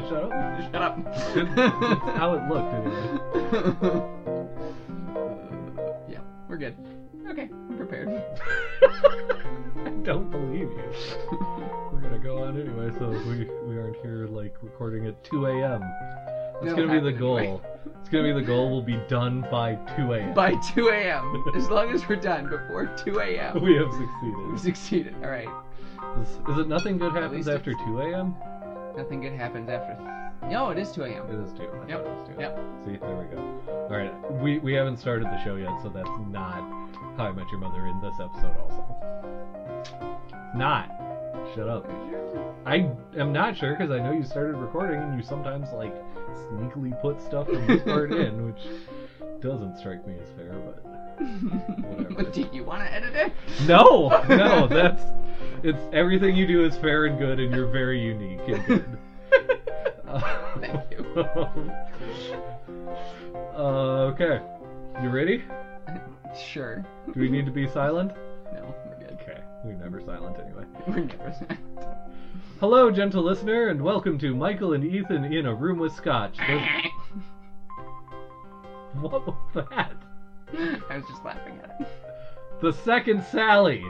telling the notebook to shut up? Shut up. How it looked, anyway. yeah, we're good. Okay, I'm prepared. I don't believe you. We're gonna go on anyway, so we we aren't here like recording at 2 a.m. That's That'll gonna be the goal. anyway. It's gonna be the goal. We'll be done by 2 a.m. By 2 a.m. As long as we're done before 2 a.m. we have succeeded. We succeeded. succeeded. All right. Is, is it nothing good happens after 2 a.m.? Nothing good happens after. No, it is 2 a.m. It is 2. I Yep, it was 2. yep. See, there we go. All right, we we haven't started the show yet, so that's not How I Met Your Mother in this episode. Also, not. Shut up. I am not sure because I know you started recording and you sometimes like sneakily put stuff from this part in, which doesn't strike me as fair. But Whatever. Do you want to edit it? no, no, that's it's everything you do is fair and good, and you're very unique and good. Thank you. uh, okay, you ready? Sure. Do we need to be silent? No, we're good. Okay, we're never silent anyway. We're never. silent. Hello, gentle listener, and welcome to Michael and Ethan in a room with scotch. What was that? I was just laughing at The second Sally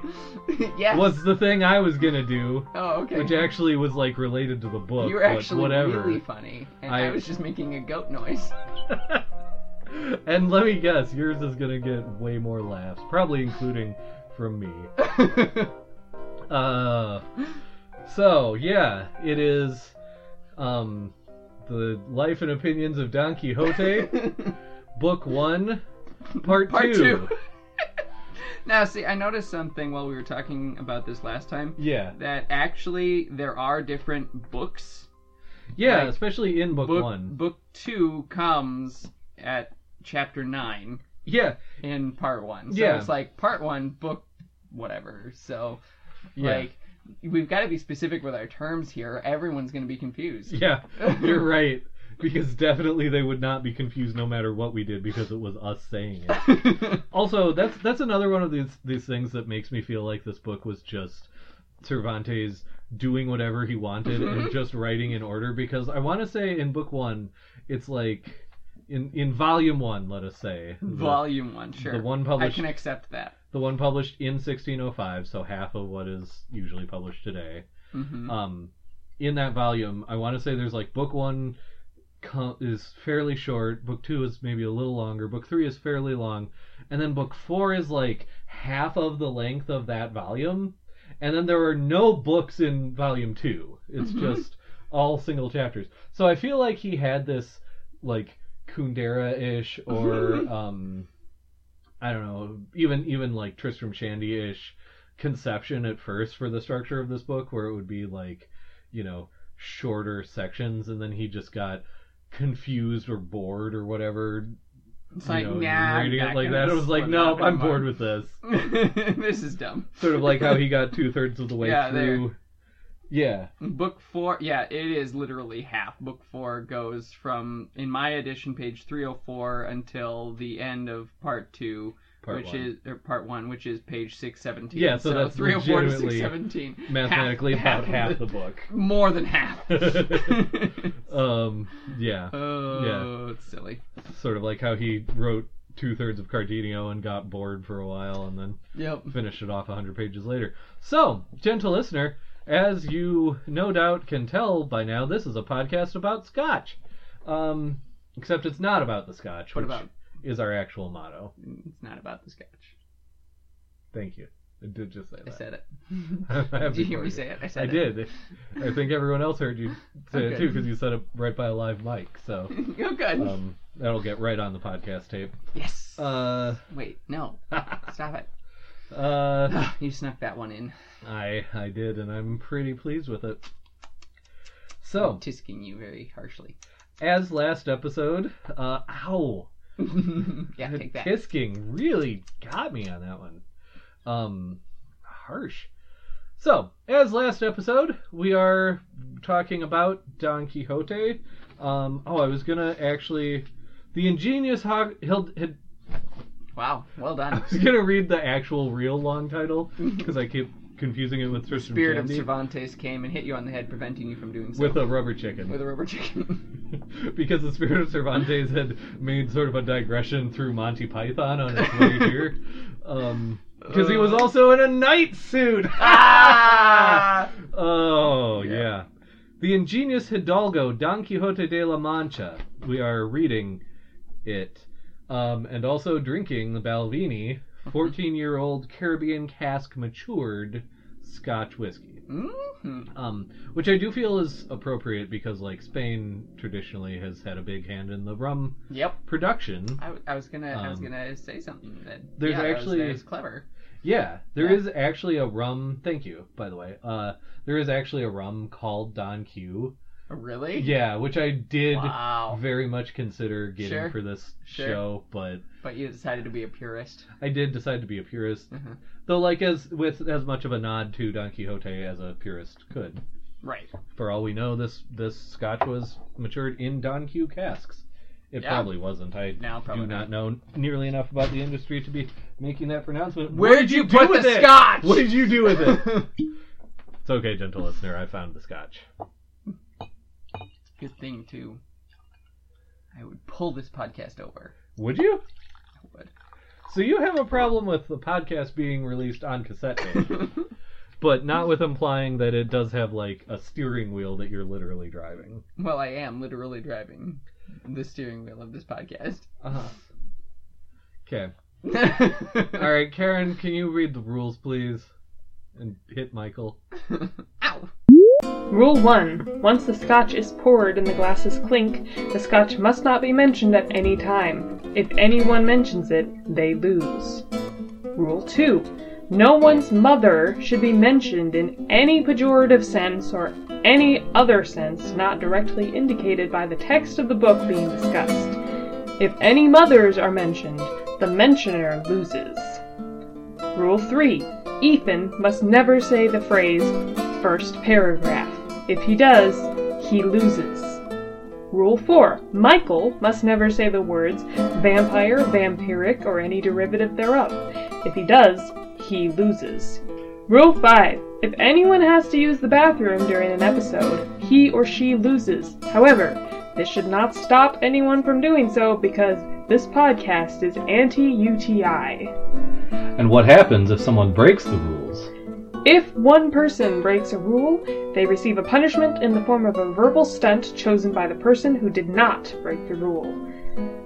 yes. was the thing I was gonna do, Oh, okay. which actually was like related to the book. you were actually whatever. really funny, and I... I- was just making a goat noise. and let me guess, yours is gonna get way more laughs, probably including from me. Uh, so yeah, it is, um, the life and opinions of Don Quixote, book one, part, Part two. two. Now, see, I noticed something while we were talking about this last time. Yeah, That actually there are different books. yeah, Like, especially in book, book one. Book two comes at chapter nine Yeah, in part one. So Yeah. it's like part one, book whatever. So yeah, like we've got to be specific with our terms here. Everyone's gonna be confused. yeah. You're right. because definitely they would not be confused no matter what we did because it was us saying it. also, that's that's another one of these these things that makes me feel like this book was just Cervantes doing whatever he wanted mm-hmm. and just writing in order because I want to say in book 1 it's like in in volume 1 let us say volume the, 1 sure the one published I can accept that the one published in 1605 so half of what is usually published today mm-hmm. um in that volume I want to say there's like book 1 is fairly short. Book two is maybe a little longer. Book three is fairly long, and then book four is like half of the length of that volume. And then there are no books in volume two. It's mm-hmm. just all single chapters. So I feel like he had this like Kundera ish or um, I don't know, even even like Tristram Shandy ish conception at first for the structure of this book, where it would be like you know shorter sections, and then he just got confused or bored or whatever It's like, know, nah, reading it like that it was like no up i'm anymore." bored with this this is dumb. sort of like how he got two-thirds of the way Yeah, there. through yeah Book four, yeah, it is literally half. Book four goes from, in my edition, page 304 until the end of part two, part which one. is, or part one, which is page 617. Yeah, so that's 304 to 617. mathematically half, about half of the book More than half. um yeah oh, it's silly. sort of like how he wrote two-thirds of cardenio and got bored for a while and then Yep. finish it off 100 pages later. So, gentle listener, as you no doubt can tell by now, this is a podcast about scotch. Um, except it's not about the scotch, What which about? Is our actual motto. It's not about the sketch. Thank you. I did just say that. I said it. I Did you hear me say it? I I said it. I did. I think everyone else heard you say it too because you said it right by a live mic. So oh, good. um, that'll get right on the podcast tape. yes. Uh, Wait, no. Stop it. uh, you snuck that one in. I I did, and I'm pretty pleased with it. So, I'm tisking you very harshly. as last episode, uh, ow, yeah, the take that. tisking really got me on that one. Um, harsh. So, as last episode, we are talking about Don Quixote. Um, oh, I was gonna actually, the ingenious Hog, Hid, Wow, well done. I was gonna read the actual real long title because I keep confusing it with Tristram Spirit of Cervantes came and hit you on the head, preventing you from doing so. with a rubber chicken. with a rubber chicken. because the Spirit of Cervantes had made sort of a digression through Monty Python on its way here. Um, because he was Uh. also in a night suit. ah! Oh, Yeah. yeah. The ingenious Hidalgo Don Quixote de la Mancha. We are reading it. Um, and also drinking the Balvenie 14 year old Caribbean cask matured Scotch whiskey. Mhm. Um, which I do feel is appropriate because, like, Spain traditionally has had a big hand in the rum Yep. production. I, I was gonna I was Um, gonna say something that there's yeah, that was- actually- that was clever. Yeah, there Yeah. is actually a rum. Thank you, by the way. Uh, there is actually a rum called Don Q. Oh, Really? Yeah, which I did Wow. very much consider getting Sure. for this Sure. show, but But you decided to be a purist. I did decide to be a purist. Mhm. Though, like, as with as much of a nod to Don Quixote as a purist could. Right. For all we know, this this Scotch was matured in Don Q casks. It Yeah. probably wasn't. I No, probably do not. know nearly enough about the industry to be making that pronouncement. Where'd What did you do put with the it? scotch? What did you do with it? it's okay, gentle listener. I found the Scotch. Good thing too. I would pull this podcast over. Would you? I would. So you have a problem with the podcast being released on cassette tape, but not with implying that it does have like a steering wheel that you're literally driving. well, I am literally driving the steering wheel of this podcast. Uh-huh. Okay. All right, Karen, can you read the rules, please, and hit Michael? Rule 1. Once the scotch is poured and the glasses clink, the scotch must not be mentioned at any time. If anyone mentions it, they lose. Rule 2. No one's mother should be mentioned in any pejorative sense or any other sense not directly indicated by the text of the book being discussed. If any mothers are mentioned, the mentioner loses. Rule 3. Ethan must never say the phrase first paragraph. If he does, he loses. Rule 4. Michael must never say the words vampire, vampiric, or any derivative thereof. If he does, he loses. Rule 5. If anyone has to use the bathroom during an episode, he or she loses. However, this should not stop anyone from doing so because this podcast is anti UTI. And what happens if someone breaks the rules? If one person breaks a rule, they receive a punishment in the form of a verbal stunt chosen by the person who did not break the rule.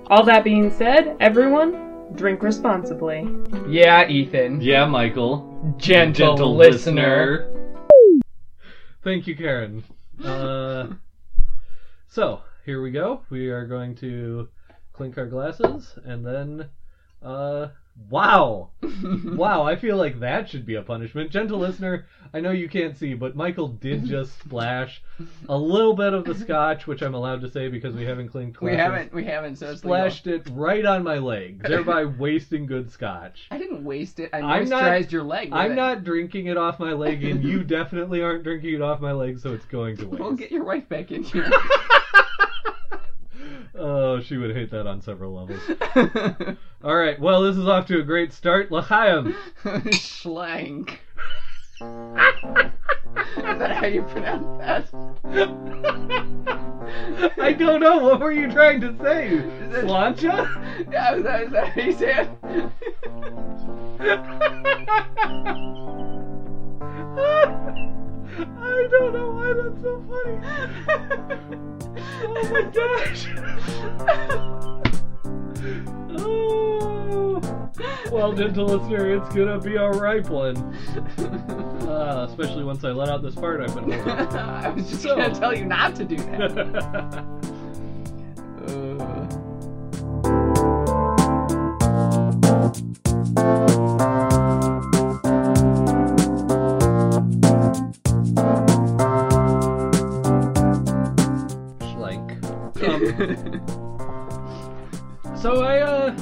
All that being said, everyone, drink responsibly. Yeah, Ethan. Yeah, Michael. Gentle, listener. Thank you, Karen. Uh, so here we go. We are going to clink our glasses, and then, uh, wow, wow! I feel like that should be a punishment. Gentle listener, I know you can't see, but Michael did just splash a little bit of the scotch, which I'm allowed to say because we haven't clinked we glasses. haven't. We haven't. So it's legal. splashed it right on my leg, thereby wasting good scotch. I didn't waste it. I I'm not- moisturized your leg. I'm it. not drinking it off my leg, and you definitely aren't drinking it off my leg, so it's going to waste. We'll get your wife back in here. Oh, she would hate that on several levels. All right, well, this is off to a great start. L'chaim. Schlank. Is that how you pronounce that? I don't know. What were you trying to say? Slancha? Yeah, is that, is that how you say it? Don't know why that's so funny. oh my gosh. oh. Well, gentle listener, it's gonna be a ripe one. Uh, especially once I let out this fart I've been holding. I was just So- gonna tell you not to do that. Uh. so I, uh,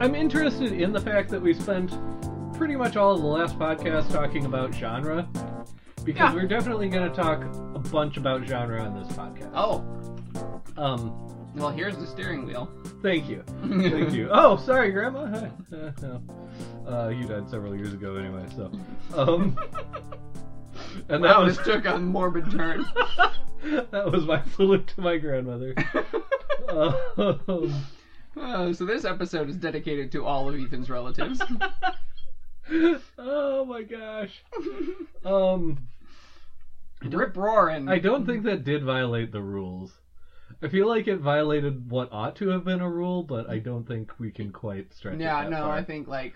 I'm interested in the fact that we spent pretty much all of the last podcast talking about genre, because Yeah. we're definitely going to talk a bunch about genre on this podcast. oh, Um, Well, here's the steering wheel. Thank you. Thank you. Oh, sorry, Grandma. Uh, no. Uh, you died several years ago anyway, so. Um, and that was took a morbid turn. that was my salute to my grandmother. Um, Uh, so this episode is dedicated to all of Ethan's relatives. oh my gosh. Um, Rip roaring. I don't think that did violate the rules. I feel like it violated what ought to have been a rule, but I don't think we can quite stretch it. Yeah, no, far. I think like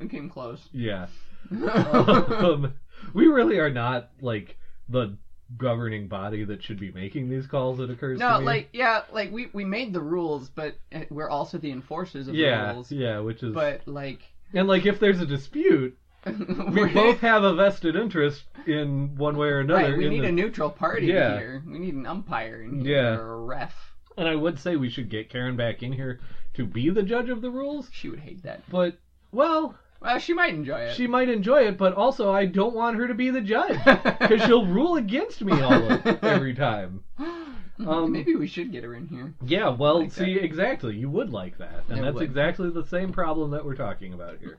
it came close. Yeah. um, we really are not like the governing body that should be making these calls. It occurs no, to me. like yeah, like we we made the rules, but uh, we're also the enforcers of the rules. yeah, which is But like and like if there's a dispute, we both have a vested interest in one way or another. right. We need the- a neutral party Yeah. here. We need an umpire in here, Yeah. or a ref. and I would say we should get Karen back in here to be the judge of the rules, She would hate that. but well, Well, she might enjoy it. she might enjoy it, but also I don't want her to be the judge because she'll rule against me all of, every time. Um, Maybe we should get her in here. Yeah, well, Like see, exactly. You would like that. And I that's would. exactly the same problem that we're talking about here.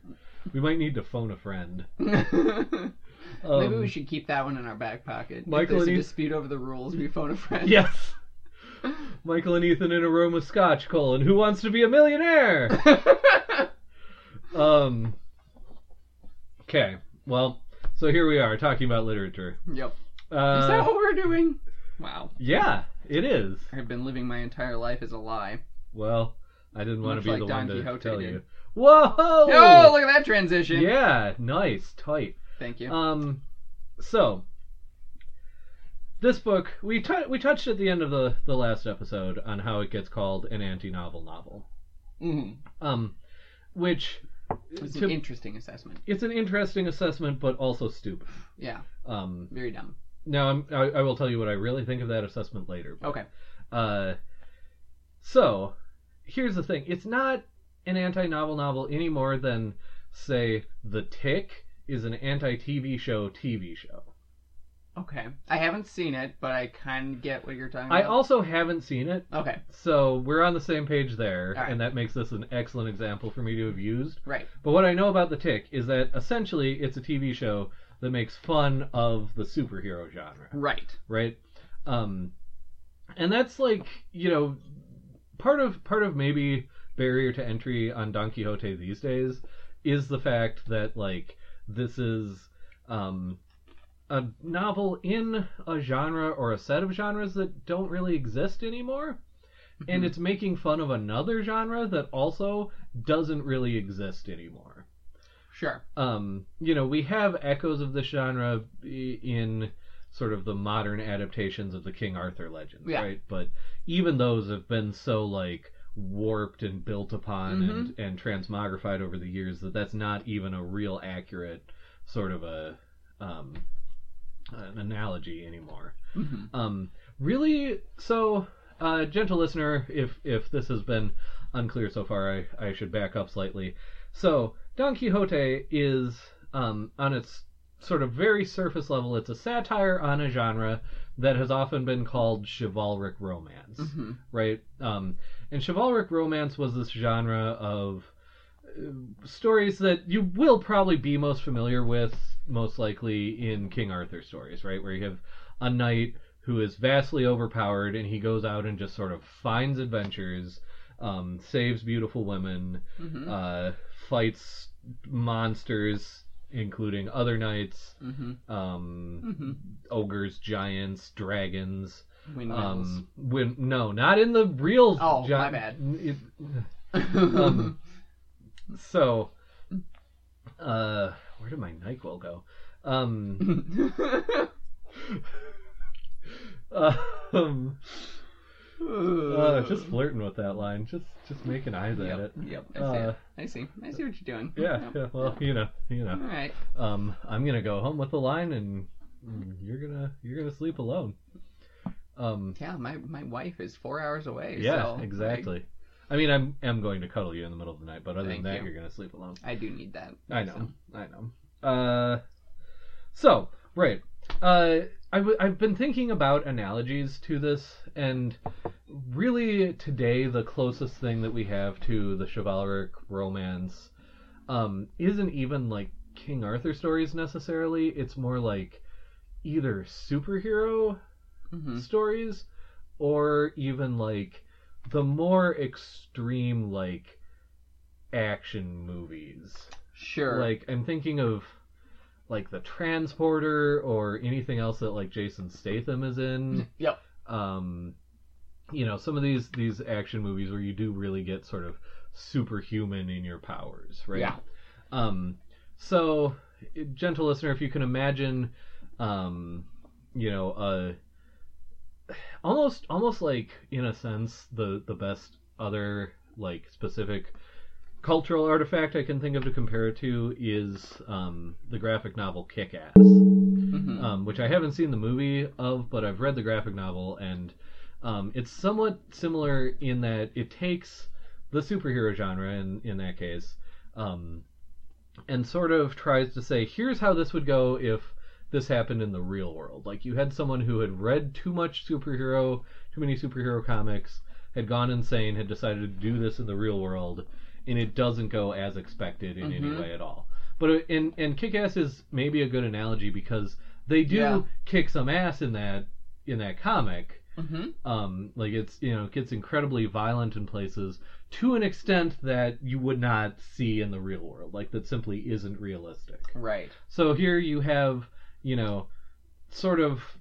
We might need to phone a friend. Maybe Um, we should keep that one in our back pocket. Michael if there's a dispute over the rules, we phone a friend. Yes! Michael and Ethan in a room with scotch, colon. Who wants to be a millionaire? um. Okay, well, so here we are talking about literature. yep. Uh, Is that what we're doing? Wow. yeah, it is. I've been living my entire life as a lie. Well, I didn't want to be like the Don one to Quixote tell did. you. Whoa! Oh, look at that transition. Yeah, nice, tight. Thank you. Um, so this book we tou we touched at the end of the the last episode on how it gets called an anti-novel novel. Mhm. Um, which It's to- an interesting assessment. it's an interesting assessment, but also stupid. Yeah, Um, very dumb. now I'm, I, I will tell you what I really think of that assessment later. but, Okay. Uh, so here's the thing: it's not an anti-novel novel any more than say The Tick is an anti-TV show TV show. Okay. I haven't seen it, but I kind of get what you're talking about. I about. also haven't seen it, Okay. so we're on the same page there, All right. and that makes this an excellent example for me to have used. Right. But what I know about The Tick is that essentially it's a TV show that makes fun of the superhero genre, Right. right? Um, and that's like you know part of part of maybe barrier to entry on Don Quixote these days is the fact that like this is um, a novel in a genre or a set of genres that don't really exist anymore. And Mhm. it's making fun of another genre that also doesn't really exist anymore. Sure. Um, you know, we have echoes of this genre in sort of the modern adaptations of the King Arthur legends, Yeah. right? But even those have been so like warped and built upon and, and transmogrified over the years that that's not even a real accurate sort of a um, an analogy anymore. hmm Um, really, so, uh, gentle listener, if if this has been unclear so far, I, I should back up slightly. So, Don Quixote is, um, on its sort of very surface level, it's a satire on a genre that has often been called chivalric romance, hmm right? Um, and chivalric romance was this genre of uh, stories that you will probably be most familiar with, most likely in King Arthur stories, right? Where you have a knight who is vastly overpowered and he goes out and just sort of finds adventures, um, saves beautiful women, hmm uh, fights monsters, including other knights, hmm um, hmm ogres, giants, dragons. Windmills. Um, no, not in the real. Oh, gi- my bad. it- um, so, uh, where did my Nyquil go? Um, um, uh, just flirting with that line, just just making eyes at it. Yep. I see. Uh, it. I see. I see what you're doing. Yeah, Yep. yeah. Well, you know, you know. right. Um, I'm gonna go home with the line, and you're gonna you're gonna sleep alone. Um, Yeah. My my wife is four hours away. yeah, so, exactly. I mean, I'm am going to cuddle you in the middle of the night, but other Thank than that, you. you're gonna sleep alone. I, do need that. I know, I know. Uh, so right, uh, I w- I've been thinking about analogies to this, and really today the closest thing that we have to the chivalric romance um, isn't even like King Arthur stories necessarily. It's more like either superhero hmm stories or even like the more extreme like action movies. Sure. Like I'm thinking of like the transporter or anything else that like Jason Statham is in. Yep. Um you know, some of these these action movies where you do really get sort of superhuman in your powers, right? Yeah. Um so gentle listener, if you can imagine um you know, uh almost almost like in a sense the the best other like specific cultural artifact I can think of to compare it to is um, the graphic novel Kick Ass, Mhm. um, which I haven't seen the movie of, but I've read the graphic novel, and um, it's somewhat similar in that it takes the superhero genre in in that case, um, and sort of tries to say, here's how this would go if this happened in the real world. Like you had someone who had read too much superhero, too many superhero comics, had gone insane, had decided to do this in the real world, and it doesn't go as expected in any Mhm. way at all. But uh, and and Kick Ass is maybe a good analogy because they do Yeah. kick some ass in that in that comic. Mhm. Um, like it's you know it gets incredibly violent in places to an extent that you would not see in the real world. Like that simply isn't realistic. Right. So here you have, you know, sort of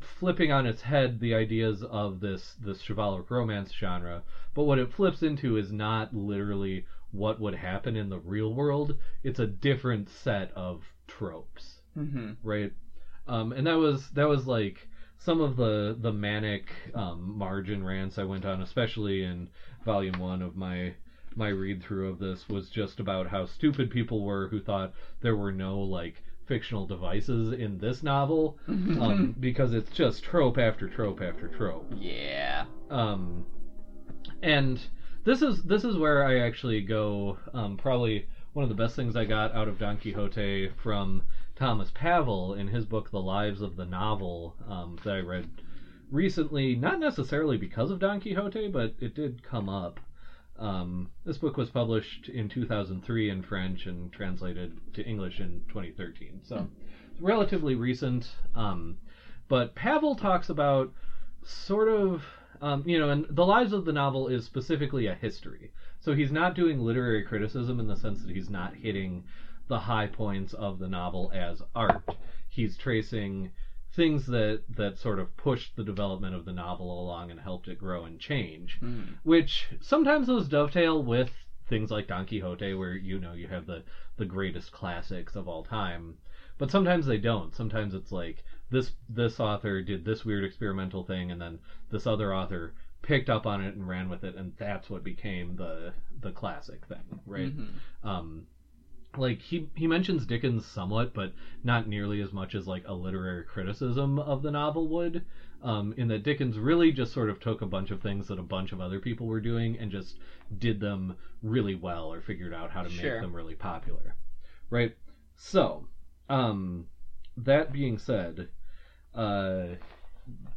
flipping on its head the ideas of this this chivalric romance genre, but what it flips into is not literally what would happen in the real world. It's a different set of tropes, hmm right? Um, and that was that was like some of the the manic um, margin rants I went on, especially in volume one of my my read through of this was just about how stupid people were who thought there were no like fictional devices in this novel um, because it's just trope after trope after trope. yeah. Um, and this is this is where I actually go. Um, probably one of the best things I got out of Don Quixote from Thomas Pavel in his book The Lives of the Novel um, that I read recently. Not necessarily because of Don Quixote, but it did come up. Um, this book was published in 2003 in French and translated to English in 2013. So relatively recent. Um, but Pavel talks about sort of um, you know, and the lives of the novel is specifically a history. So he's not doing literary criticism in the sense that he's not hitting the high points of the novel as art. He's tracing things that that sort of pushed the development of the novel along and helped it grow and change. Mm. Which sometimes those dovetail with things like Don Quixote, where you know you have the the greatest classics of all time. But sometimes they don't. Sometimes it's like this this author did this weird experimental thing, and then this other author picked up on it and ran with it, and that's what became the the classic thing, right? Mhm. Um, like he he mentions Dickens somewhat, but not nearly as much as like a literary criticism of the novel would. Um, in that Dickens really just sort of took a bunch of things that a bunch of other people were doing and just did them really well or figured out how to Sure. make them really popular, right? So, um, that being said, uh,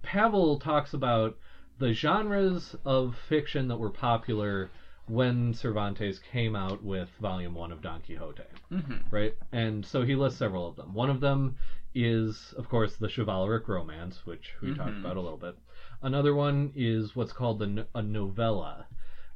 Pavel talks about the genres of fiction that were popular when Cervantes came out with Volume 1 of Don Quixote, Mhm. right? And so he lists several of them. One of them is, of course, the chivalric romance, which we talked Mhm. about a little bit. Another one is what's called the, a novella,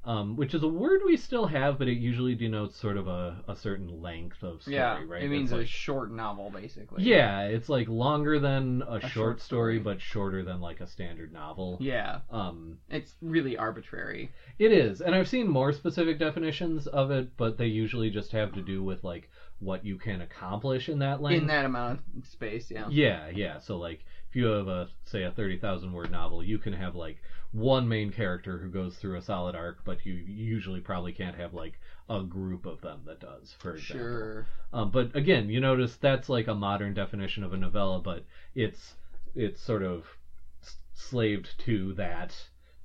um, which is a word we still have, but it usually denotes sort of a, a certain length of story, Yeah. right? It means It's a short novel, basically. yeah, it's like longer than a, short short, story, story. but shorter than like a standard novel. Yeah. Um, It's really arbitrary. it is, and I've seen more specific definitions of it, but they usually just have to do with like what you can accomplish in that length. In that amount of space, yeah. Yeah, yeah. So like, if you have a say a thirty thousand word novel, you can have like one main character who goes through a solid arc, but you usually probably can't have like a group of them that does. For example. Sure. Um, but again, you notice that's like a modern definition of a novella, but it's it's sort of slaved to that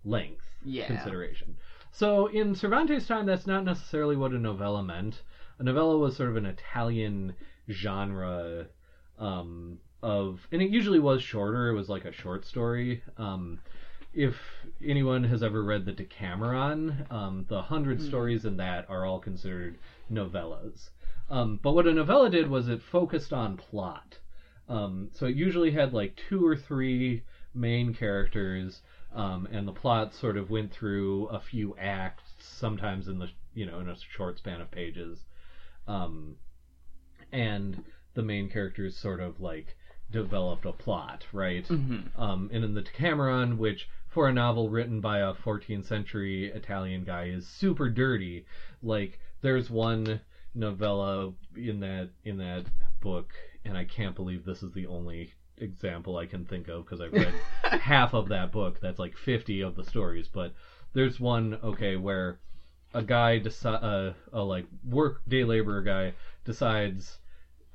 length Yeah. consideration. So in Cervantes' time, that's not necessarily what a novella meant. A novella was sort of an Italian genre um, of, and it usually was shorter. It was like a short story. Um, if anyone has ever read the Decameron, um, the hundred Hmm. stories in that are all considered novellas. Um, but what a novella did was it focused on plot. Um, so it usually had like two or three main characters, um, and the plot sort of went through a few acts, sometimes in the you know in a short span of pages, um, and the main characters sort of like developed a plot, right? Mm-hmm. Um, and in the Decameron, which for a novel written by a 14th century Italian guy is super dirty, like there's one novella in that in that book, and I can't believe this is the only example I can think of because I've read half of that book. That's like 50 of the stories, but there's one okay where a guy deci- uh, a like work day laborer guy decides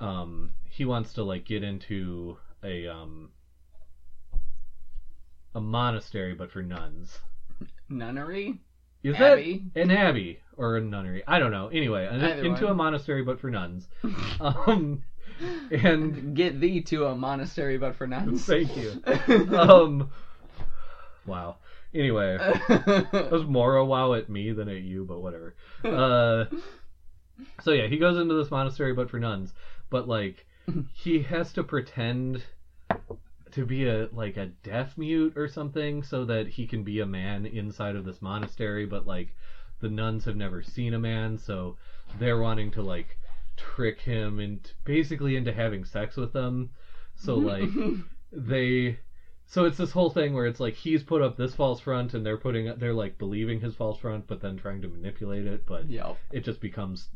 um he wants to like get into a um a monastery but for nuns. Nunnery? Is Abbey? that an abbey or a nunnery? I don't know. Anyway, Either into one. a monastery but for nuns. Um and Get thee to a monastery, but for nuns. thank you. Um wow. Anyway, that was more a wow at me than at you, but whatever. Uh, so yeah, he goes into this monastery, but for nuns. But like, he has to pretend to be a like a deaf mute or something, so that he can be a man inside of this monastery. But like, the nuns have never seen a man, so they're wanting to like trick him and basically into having sex with them. So like they so it's this whole thing where it's like he's put up this false front and they're putting they're like believing his false front but then trying to manipulate it but Yep. it just becomes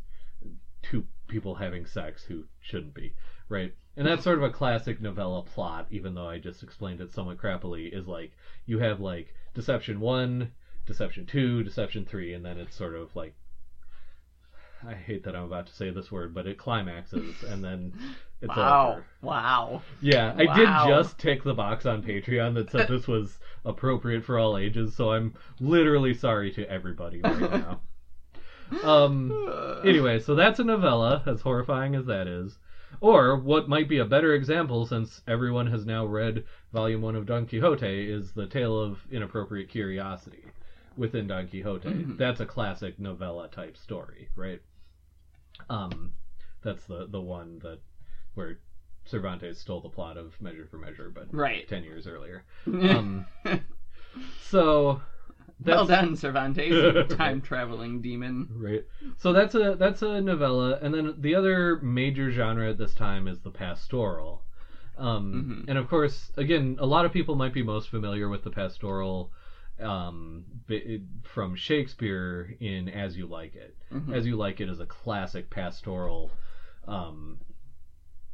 two people having sex who shouldn't be right and that's sort of a classic novella plot even though i just explained it somewhat crappily is like you have like deception 1 deception 2 deception 3 and then it's sort of like i hate that i'm about to say this word but it climaxes and then it's wow. over Wow. yeah, I did just tick the box on Patreon that said this was appropriate for all ages, so I'm literally sorry to everybody right now. Um anyway, so that's a novella, as horrifying as that is. Or what might be a better example since everyone has now read volume 1 of Don Quixote is the tale of inappropriate curiosity within Don Quixote. Mhm. That's a classic novella type story, right? Um that's the the one that where Cervantes stole the plot of Measure for Measure, but Right. ten years earlier. Um, so well done, Cervantes, time traveling demon. right. So that's a that's a novella, and then the other major genre at this time is the pastoral. Um, Mhm. And of course, again, a lot of people might be most familiar with the pastoral um, from Shakespeare in As You Like It. Mhm. As You Like It is a classic pastoral um,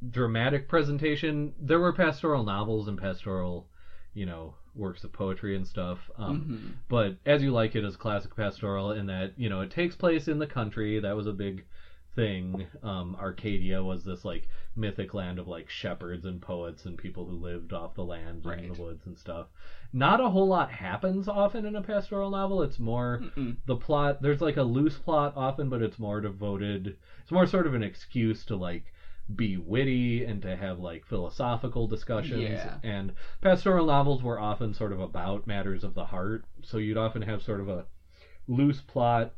dramatic presentation. There were pastoral novels and pastoral, you know, works of poetry and stuff. Um, Mhm. But As You Like It is classic pastoral in that, you know, it takes place in the country. That was a big thing. Um, Arcadia was this like mythic land of like shepherds and poets and people who lived off the land and in the woods and stuff. Not a whole lot happens often in a pastoral novel. It's more Mm-mm. the plot there's like a loose plot often but it's more devoted it's more sort of an excuse to like be witty and to have like philosophical discussions. Yeah. and pastoral novels were often sort of about matters of the heart. So you'd often have sort of a loose plot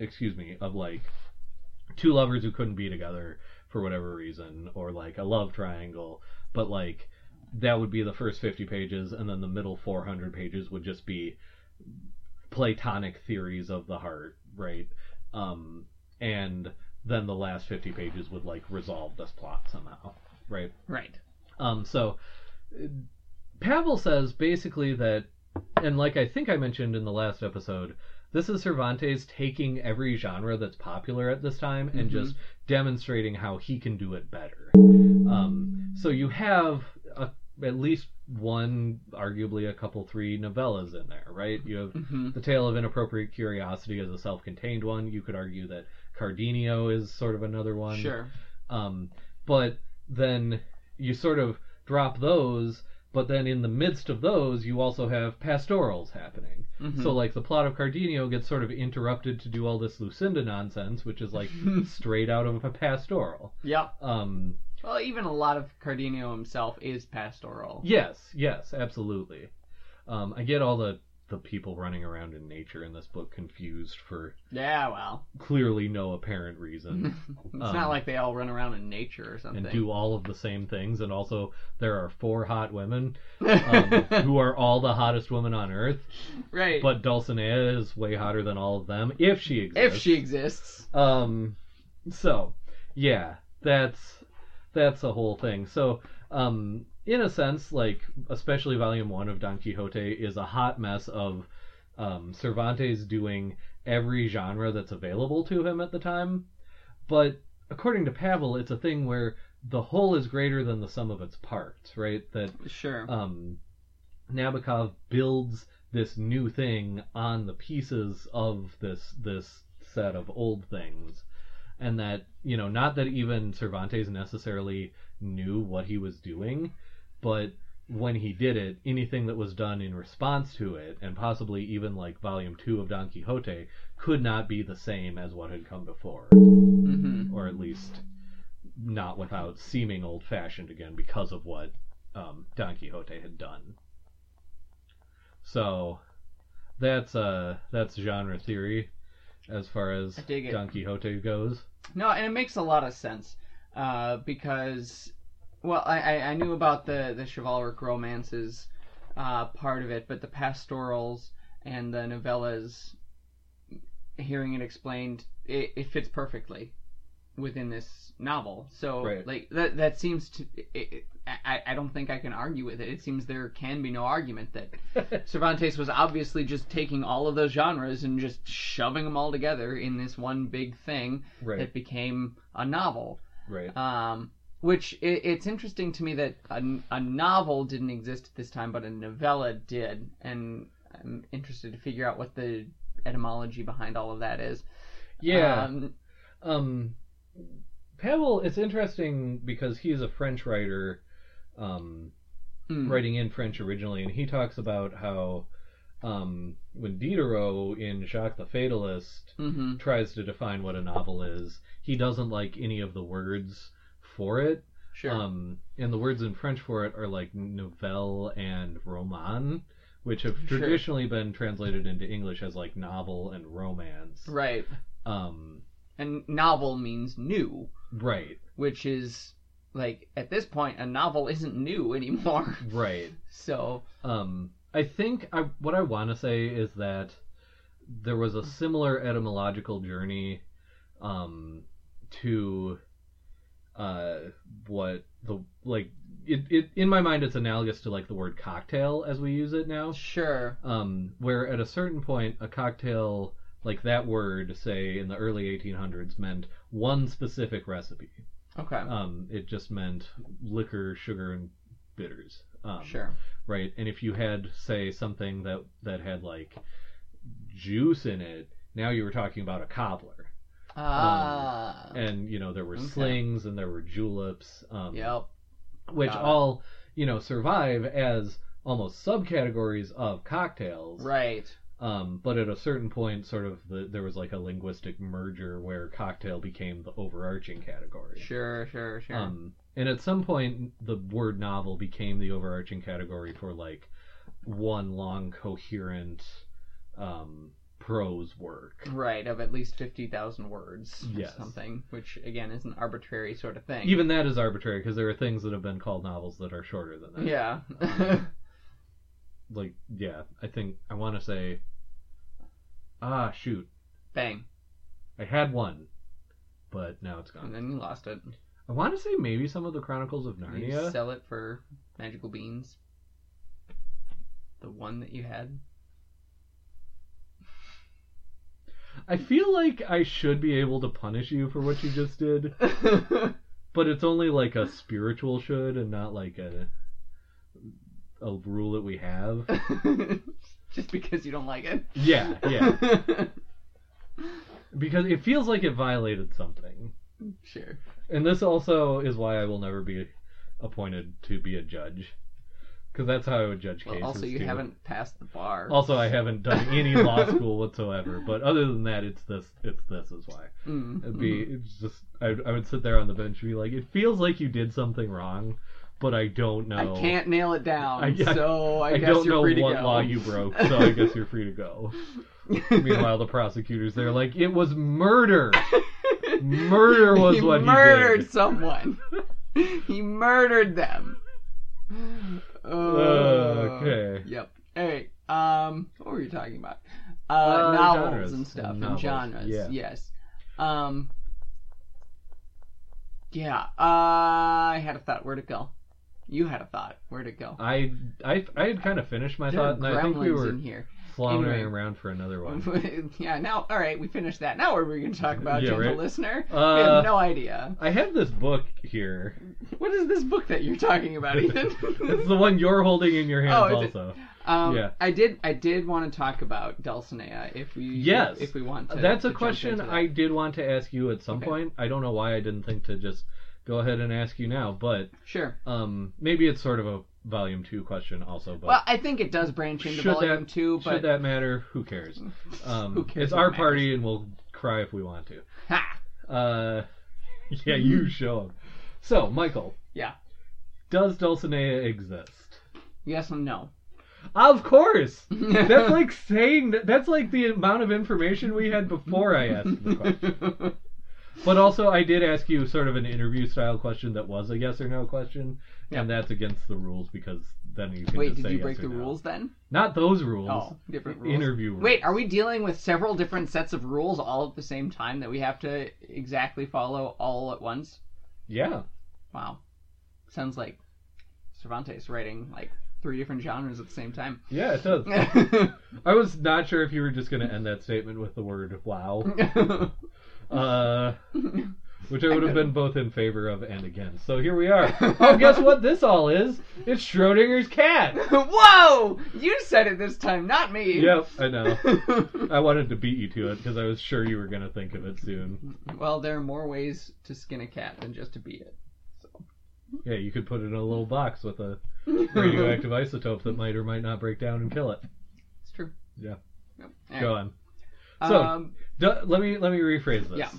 excuse me of like two lovers who couldn't be together for whatever reason or like a love triangle. But like that would be the first 50 pages and then the middle 400 pages would just be platonic theories of the heart right? Um and then the last 50 pages would like resolve this plot somehow right Right. um, so Pavel says basically that, and like I think I mentioned in the last episode, this is Cervantes taking every genre that's popular at this time and Mhm. just demonstrating how he can do it better. Um, so you have a, at least one, arguably a couple, three novellas in there, right? You have hmm the Tale of Inappropriate Curiosity as a self-contained one. You could argue that Cardenio is sort of another one. Sure. Um, but then you sort of drop those, but then in the midst of those, you also have pastorals happening. Mhm. So, like, the plot of Cardenio gets sort of interrupted to do all this Lucinda nonsense, which is like straight out of a pastoral. yeah. Um, Well, even a lot of Cardenio himself is pastoral. Yes, yes, absolutely. Um, I get all the the people running around in nature in this book confused for Yeah, well, clearly no apparent reason it's Um, not like they all run around in nature or something. and do all of the same things. And also, there are four hot women um, who are all the hottest women on earth. right. But Dulcinea is way hotter than all of them, if she exists. if she exists. Um, so yeah, that's that's a whole thing. So um, in a sense, like especially Volume One of Don Quixote is a hot mess of um, Cervantes doing every genre that's available to him at the time. But according to Pavel, it's a thing where the whole is greater than the sum of its parts, right? That Sure. um, Nabokov builds this new thing on the pieces of this this set of old things, and that you know not that even Cervantes necessarily knew what he was doing, but when he did it, anything that was done in response to it, and possibly even like Volume Two of Don Quixote, could not be the same as what had come before, hmm or at least not without seeming old-fashioned again because of what um, Don Quixote had done. So that's uh that's genre theory as far as I dig it. Don Quixote goes. No, and it makes a lot of sense uh, because, well, I, I, I knew about the the chivalric romances uh, part of it, but the pastorals and the novellas, hearing it explained, it, it fits perfectly within this novel. So, Right. like that that seems to. It, it, I, I don't think I can argue with it. It seems there can be no argument that Cervantes was obviously just taking all of those genres and just shoving them all together in this one big thing right, that became a novel. right. Um, which it, it's interesting to me that a, a novel didn't exist at this time, but a novella did, and I'm interested to figure out what the etymology behind all of that is. Yeah. Um, Um, Pavel, it's interesting because he's a French writer, um, mm, writing in French originally, and he talks about how um, when Diderot in Jacques the Fatalist hmm tries to define what a novel is, he doesn't like any of the words for it. Sure. Um, and the words in French for it are like nouvelle and roman, which have Sure. traditionally been translated into English as like novel and romance. right. Um, And novel means new, right, which is like at this point a novel isn't new anymore. right. so Um, I think I, what I want to say is that there was a similar etymological journey um, to uh, what the like it, it in my mind it's analogous to like the word cocktail as we use it now sure. um, where at a certain point a cocktail like that word say in the early 1800s meant one specific recipe Okay. um, it just meant liquor sugar and bitters um, sure. right? And if you had, say, something that that had like juice in it, now you were talking about a cobbler. Ah. And you know there were Okay. slings and there were juleps, um, yep. which Got it. all you know survive as almost subcategories of cocktails. Right. Um, but at a certain point, sort of the, there was like a linguistic merger where cocktail became the overarching category. Sure. Sure. Sure. Um, and at some point, the word novel became the overarching category for like one long, coherent um, prose work. Right, of at least 50,000 words Yes. or something, which again is an arbitrary sort of thing. Even that is arbitrary because there are things that have been called novels that are shorter than that. Yeah. Like, yeah, I think I want to say, ah, shoot, Bang. I had one, but now it's gone. And then you lost it. I want to say maybe some of the Chronicles of You Narnia. sell it for magical beans. The one that you had. I feel like I should be able to punish you for what you just did. But it's only like a spiritual should and not like a a rule that we have. Just because you don't like it. Yeah, yeah. Because it feels like it violated something. sure. And this also is why I will never be appointed to be a judge. Because that's how I would judge Well, cases. also, you too. haven't passed the bar. Also, I haven't done any law school whatsoever. But other than that, it's this. It's this is why. Mm, It'd be it's just I, I would sit there on the bench and be like, it feels like you did something wrong, but I don't know. I can't nail it down, I- I- so I, I guess don't you're know free to what go. law you broke, so I guess you're free to go. Meanwhile, the prosecutors they're like, it was murder. Murder was he what he murdered someone. he murdered them. Uh, Okay. Yep. Hey, um, what were you talking about? Uh, Uh, novels genres and stuff and genres. yeah. Yes. Um. Yeah. Uh, I had a thought. Where'd it go? You had a thought. Where'd it go? I I I had kind of finished my There thought, and I think we were in here. Floundering Anyway. around for another one. yeah. Now, all right, we finished that. Now, what are we going to talk about, Yeah, gentle right. listener? we Uh, have no idea. I have this book here. What is this book that you're talking about, Ethan? it's the one you're holding in your hands, Oh, also. Um, Yeah. I did. I did want to talk about Dulcinea if we. Yes. If we want to. That's to a question that. I did want to ask you at some Okay. point. I don't know why I didn't think to just go ahead and ask you now, but Sure. um, maybe it's sort of a volume two question also. But Well, I think it does branch into volume that- two, should but that matter? Who cares? Um, Who cares It's our matters? party, and we'll cry if we want to. ha. Uh, yeah, you show 'em. So, Michael. Yeah. Does Dulcinea exist? Yes and no. Of course. That's like saying that. That's like the amount of information we had before I asked the question. But also, I did ask you sort of an interview style question that was a yes or no question, Yeah. and that's against the rules because then you can Wait, did you yes break the no. rules then? Not those rules. Oh, different rules. Interview rules. Wait, are we dealing with several different sets of rules all at the same time that we have to exactly follow all at once? Yeah. Wow. Sounds like Cervantes writing like three different genres at the same time. Yeah, it does. I was not sure if you were just going to end that statement with the word "wow," uh, which I would have been both in favor of and against. So here we are. Oh, guess what? This all is. It's Schrodinger's cat. Whoa! You said it this time, not me. Yep, I know. I wanted to beat you to it because I was sure you were going to think of it soon. well, there are more ways to skin a cat than just to beat it. Yeah, you could put it in a little box with a radioactive isotope that might or might not break down and kill it. It's true. Yeah. Yep. Go on. So- um, Let me let me rephrase this. Yeah.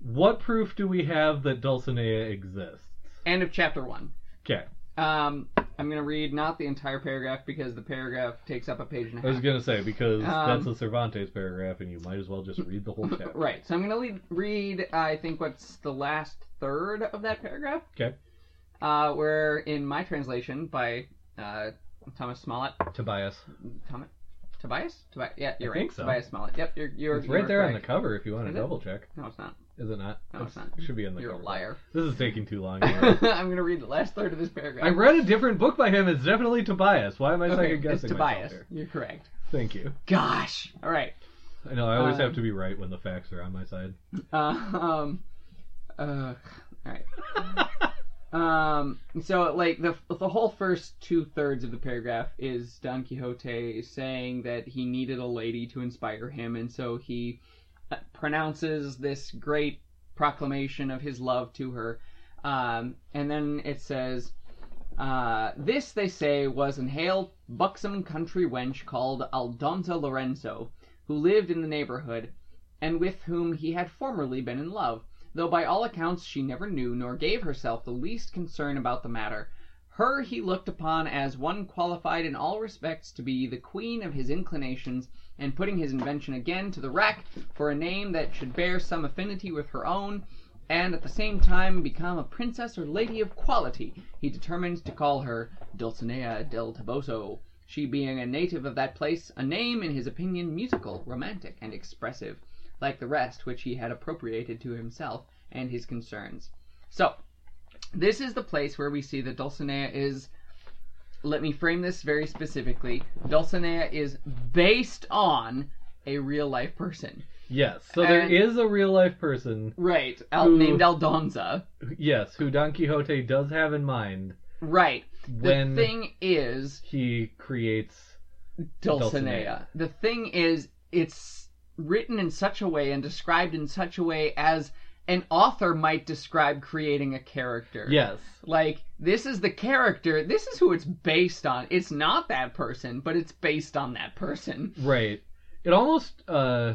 What proof do we have that Dulcinea exists? end of chapter one. Okay. Um, I'm gonna read not the entire paragraph because the paragraph takes up a page and a I was gonna say because Um, that's a Cervantes paragraph, and you might as well just read the whole chapter. Right. So I'm gonna lead, read. I think what's the last third of that paragraph. Okay. Uh, where in my translation by uh, Thomas Smollett, Tobias. Thomas, Tobias, Tobias. Yeah, you're I right. think so. Tobias Smollett. Yep, you're you're. It's right there on the cover if you want to it? double check. No, it's not. Is it not? No, it's not. It should be in the You're a cover. liar. This is taking too long. I'm gonna read the last third of this paragraph. I read a different book by him. It's definitely Tobias. Why am I Okay, second it's guessing Tobias. here? You're correct. Thank you. Gosh. All right. I know I always Um, have to be right when the facts are on my side. Uh, um. Uh. All right. Um, so like the the whole first two thirds of the paragraph is Don Quixote saying that he needed a lady to inspire him, and so he uh, pronounces this great proclamation of his love to her. Um, and then it says, uh, "This they say was an hale, buxom country wench called Aldonza Lorenzo, who lived in the neighborhood, and with whom he had formerly been in love." Though by all accounts she never knew nor gave herself the least concern about the matter. Her he looked upon as one qualified in all respects to be the queen of his inclinations, and putting his invention again to the rack for a name that should bear some affinity with her own, and at the same time become a princess or lady of quality, he determined to call her Dulcinea del Toboso, she being a native of that place, a name in his opinion musical, romantic, and expressive like the rest which he had appropriated to himself and his concerns. So, this is the place where we see that Dulcinea is. Let me frame this very specifically. Dulcinea is based on a real life person. Yes. So there And- is a real life person, Right. Al- Who- named Aldonza. yes, who Don Quixote does have in mind Right. The thing is, he creates. Dulcinea. Dulcinea. The thing is, it's written in such a way and described in such a way as an author might describe creating a character. Yes. Like this is the character. This is who it's based on. It's not that person, but it's based on that person. Right. It almost uh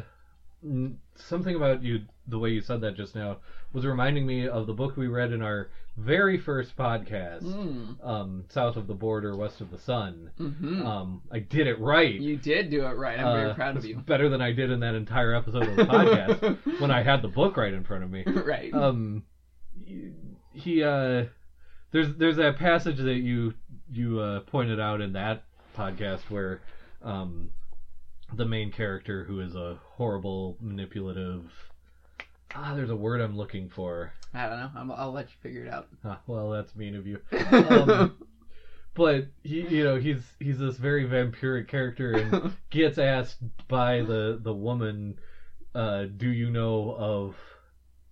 something about you the way you said that just now was reminding me of the book we read in our very first podcast, Mm. um, South of the Border, West of the Sun. hmm Um, I did it right. You did do it right. I'm very Uh, proud of you. Better than I did in that entire episode of the podcast when I had the book right in front of me. right. Um, he uh, there's there's that passage that you you uh, pointed out in that podcast where um, the main character who is a horrible manipulative ah there's a word I'm looking for. I don't know. I'm, I'll let you figure it out. ah, well that's mean of you. Um, but he you know he's he's this very vampiric character and gets asked by the the woman uh do you know of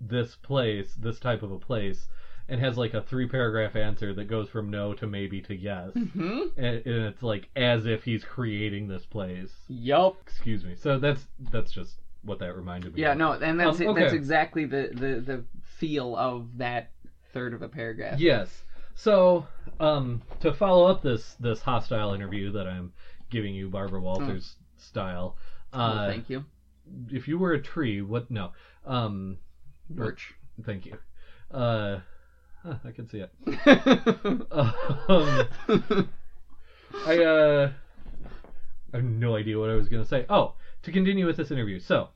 this place this type of a place? and has like a three paragraph answer that goes from no to maybe to yes. Hmm and, and it's like as if he's creating this place. Yup. excuse me. So that's that's just what that reminded me Yeah, of. no, and that's Um, it, that's okay. exactly the, the the feel of that third of a paragraph. Yes. So, um, to follow up this this hostile interview that I'm giving you, Barbara Walters style. Well, Uh, thank you. if you were a tree, what? No. Um, Birch. thank you. Uh, huh, I can see it. Um, I uh, I have no idea what I was gonna say. Oh, to continue with this interview. So,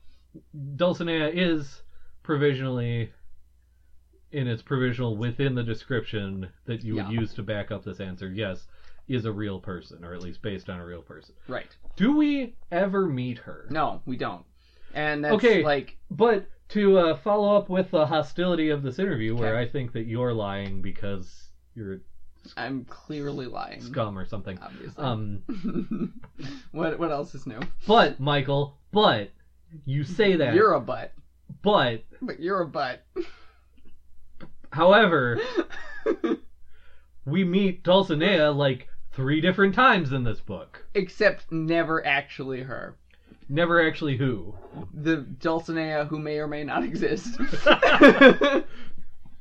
Dulcinea is provisionally in its provisional within the description that you would Yeah. use to back up this answer. Yes, is a real person, or at least based on a real person. right. Do we ever meet her? No, we don't. And that's Okay. like But to uh, follow up with the hostility of this interview, where I think that you're lying because you're I'm clearly lying. scum or something. Obviously. Um, what what else is new? but Michael, but you say that, You're a butt. but But you're a butt. however, we meet Dulcinea like three different times in this book. Except never actually her. Never actually who. The Dulcinea who may or may not exist.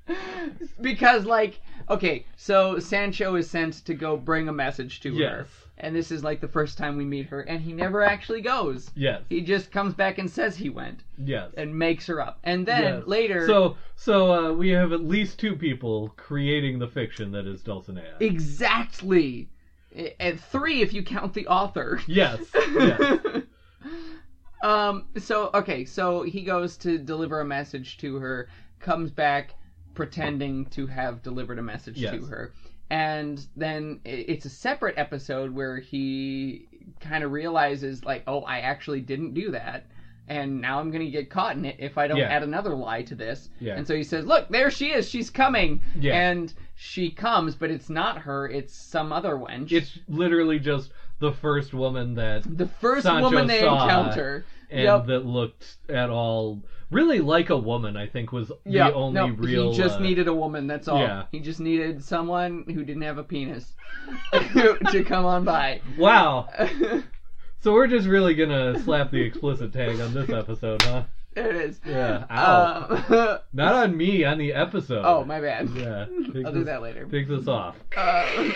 because like okay, so Sancho is sent to go bring a message to her. And this is like the first time we meet her and he never actually goes. Yes. He just comes back and says he went Yes. and makes her up. And then Yes. later So so uh, we have at least two people creating the fiction that is Dulcinea. Exactly. At three, if you count the author. Yes. Yes. um. So okay. So he goes to deliver a message to her. Comes back pretending to have delivered a message Yes. to her, and then it's a separate episode where he kind of realizes like, oh, I actually didn't do that. And now I'm gonna get caught in it if I don't Yeah. add another lie to this. Yeah. And so he says, "Look, there she is. She's coming." Yeah. And she comes, but it's not her. It's some other wench. It's literally just the first woman that the first Sancho woman they encounter. and Yep. that looked at all really like a woman. I think was Yeah, the only no, real. he just uh, needed a woman. That's all. yeah. He just needed someone who didn't have a penis to come on by. Wow. So we're just really gonna slap the explicit tag on this episode, huh? there it is. Yeah. Ow. Uh, Not on me, on the episode. oh, my bad. Yeah. I'll this, do that later. Take this off. Uh,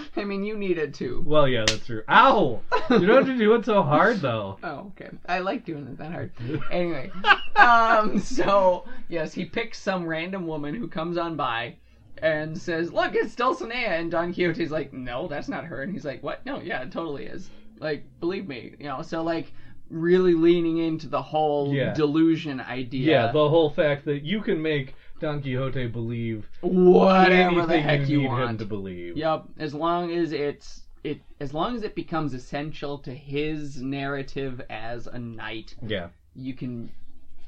I mean, you needed to. Well, yeah, that's true. Ow! You don't have to do it so hard, though. Oh, okay. I like doing it that hard. Anyway, um, so yes, he picks some random woman who comes on by and says, "Look, it's Dulcinea." And Don Quixote's like, "No, that's not her." And he's like, "What? No, yeah, it totally is. Like, believe me, you know." So like, really leaning into the whole Yeah. delusion idea. Yeah, the whole fact that you can make Don Quixote believe whatever the heck you you need him want. to believe. Yep, as long as it's it as long as it becomes essential to his narrative as a knight, Yeah. you can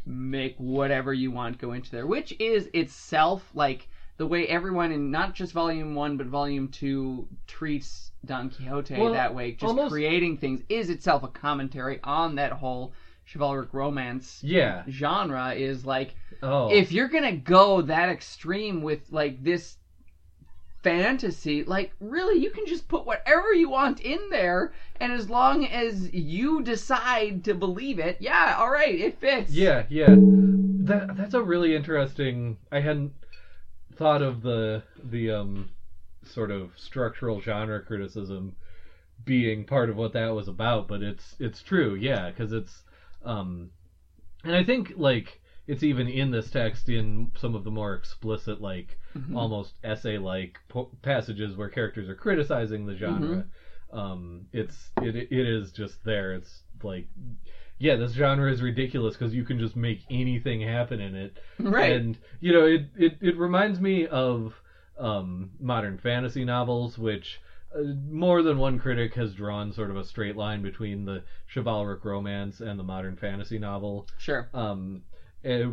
make whatever you want go into there, which is itself like the way everyone in not just volume 1 but volume 2 treats Don Quixote Well, that way, just almost- creating things is itself a commentary on that whole chivalric romance Yeah. genre is like Oh. if you're gonna go that extreme with like this fantasy, like really, you can just put whatever you want in there, and as long as you decide to believe it, yeah, all right, it fits. Yeah, yeah. that that's a really interesting. I hadn't thought of the the um sort of structural genre criticism being part of what that was about, but it's it's true, yeah, because it's um, and I think like it's even in this text in some of the more explicit like Mhm. almost essay like po- passages where characters are criticizing the genre. Mm-hmm. Um, it's it it is just there. It's like yeah, this genre is ridiculous because you can just make anything happen in it. Right. And you know, it it, it reminds me of um, modern fantasy novels, which more than one critic has drawn sort of a straight line between the chivalric romance and the modern fantasy novel. Sure. Um, eh,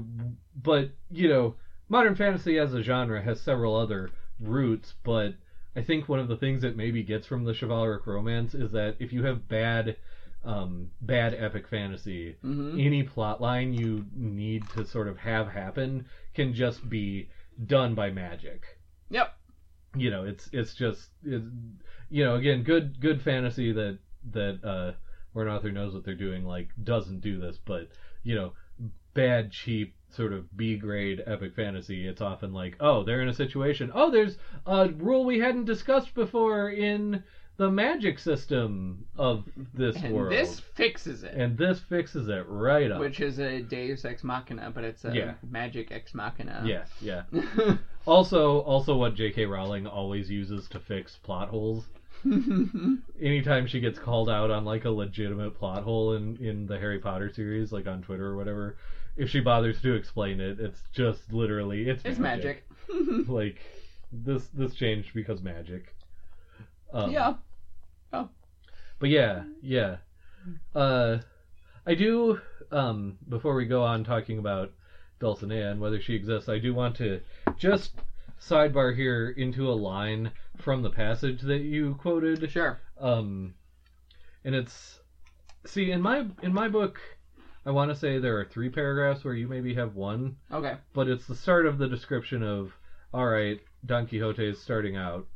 but you know, modern fantasy as a genre has several other roots, but I think one of the things that maybe gets from the chivalric romance is that if you have bad um, bad epic fantasy, hmm any plot line you need to sort of have happen can just be done by magic. Yep. You know, it's it's just it's, you know again good good fantasy that that uh, where an author knows what they're doing like doesn't do this, but you know bad cheap sort of B grade epic fantasy it's often like oh they're in a situation oh there's a rule we hadn't discussed before in the magic system of this And world this fixes it. and this fixes it right up Which is a Deus Ex Machina, but it's a Yeah. Magic Ex Machina. Yeah, yeah. Also, also what J.K. Rowling always uses to fix plot holes. Anytime she gets called out on like a legitimate plot hole in in the Harry Potter series, like on Twitter or whatever, if she bothers to explain it, it's just literally it's it's magic. like this this changed because magic. Um, yeah. Oh. But yeah, yeah. Uh, I do. Um, before we go on talking about Dulcinea and whether she exists, I do want to just sidebar here into a line from the passage that you quoted. Sure. Um, and it's see in my in my book, I want to say there are three paragraphs where you maybe have one, Okay. but it's the start of the description of all right, Don Quixote is starting out,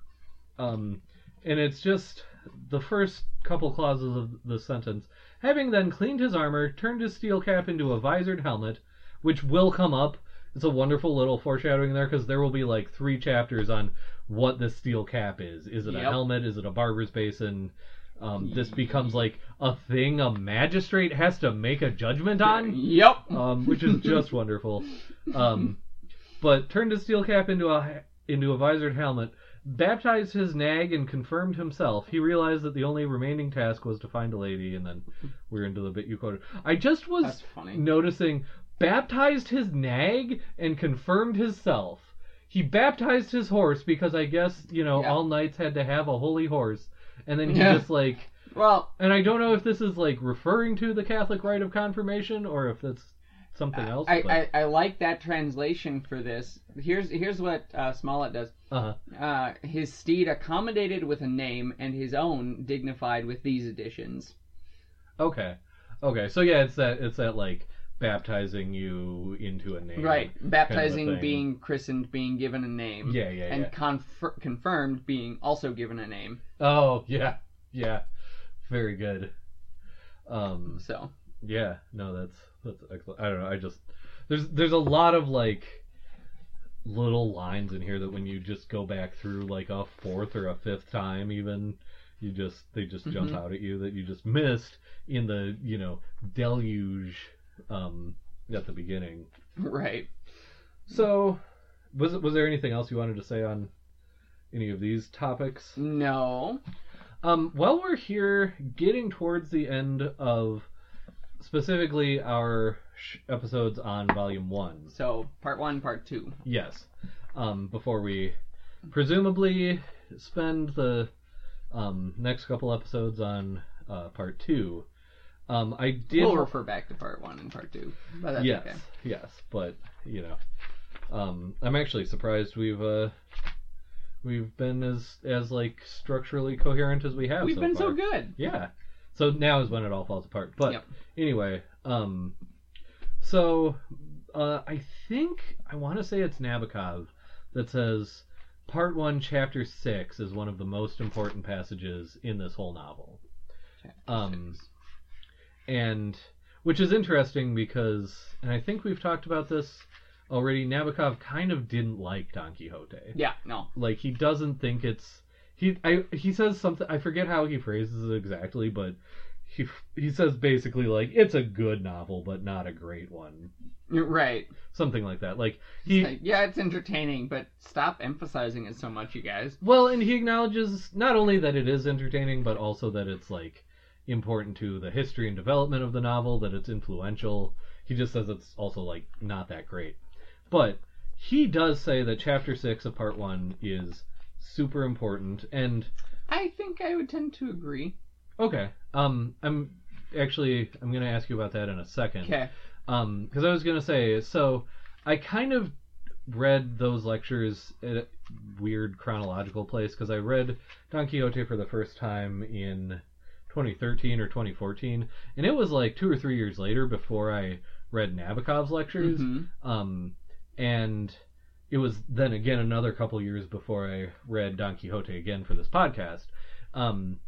um, and it's just the first couple clauses of the sentence. Having then cleaned his armor, turned his steel cap into a visored helmet, which will come up. It's a wonderful little foreshadowing there because there will be like three chapters on what this steel cap is. Is it a helmet? Is it a barber's basin? Um, this becomes like a thing a magistrate has to make a judgment on Yep. um, which is just wonderful. Um, but turned his steel cap into a into a visored helmet, baptized his nag, and confirmed himself. He realized that the only remaining task was to find a lady, and then we're into the bit you quoted. I just was funny. noticing baptized his nag and confirmed himself. He baptized his horse because I guess you know Yeah. all knights had to have a holy horse, and then he Yeah. just like. Well, And I don't know if this is like referring to the Catholic rite of confirmation or if that's something else. I, I, I like that translation for this. Here's here's what uh, Smollett does. uh-huh. Uh, his steed accommodated with a name, and his own dignified with these additions. Okay. Okay. So yeah, it's that it's that like baptizing you into a name. Right, baptizing, thing. being christened, being given a name, Yeah, yeah, and yeah. confer- confirmed, being also given a name. Oh, yeah. Yeah. Very good. Um So yeah, no, that's that's excellent. I don't know, I just there's there's a lot of like little lines in here that when you just go back through like a fourth or a fifth time even you just they just jump Mhm. out at you that you just missed in the, you know, deluge um at the beginning. right, So, was was there anything else you wanted to say on any of these topics? no, Um, while we're here, getting towards the end of specifically our sh- episodes on Volume One. so part one, part two. Yes. Um, before we presumably spend the um, next couple episodes on uh, Part Two. Um, I did. We'll refer back to part one and part two, but that's yes, okay. yes, but you know, um, I'm actually surprised we've uh, we've been as as like structurally coherent as we have. We've so been so good. Yeah. So now is when it all falls apart. But Yep. anyway, um, so uh, I think I want to say it's Nabokov that says part one, chapter six is one of the most important passages in this whole novel. Um, and which is interesting because, and I think we've talked about this already. Nabokov kind of didn't like Don Quixote. Yeah, no. Like he doesn't think it's he. I he says something. I forget how he phrases it exactly, but he he says basically like it's a good novel, but not a great one. Right. Something like that. Like he. Like, yeah, it's entertaining, but stop emphasizing it so much, you guys. Well, and he acknowledges not only that it is entertaining, but also that it's like important to the history and development of the novel, that it's influential. He just says it's also like not that great. But he does say that chapter 6 of part 1 is super important and I think I would tend to agree. okay. Um I'm actually I'm going to ask you about that in a second. Okay. Um, because I was gonna say, so I kind of read those lectures at a weird chronological place because I read Don Quixote for the first time in 2013 or 2014, and it was like two or three years later before I read Nabokov's lectures. Mhm. Um, and it was then again another couple years before I read Don Quixote again for this podcast. Um,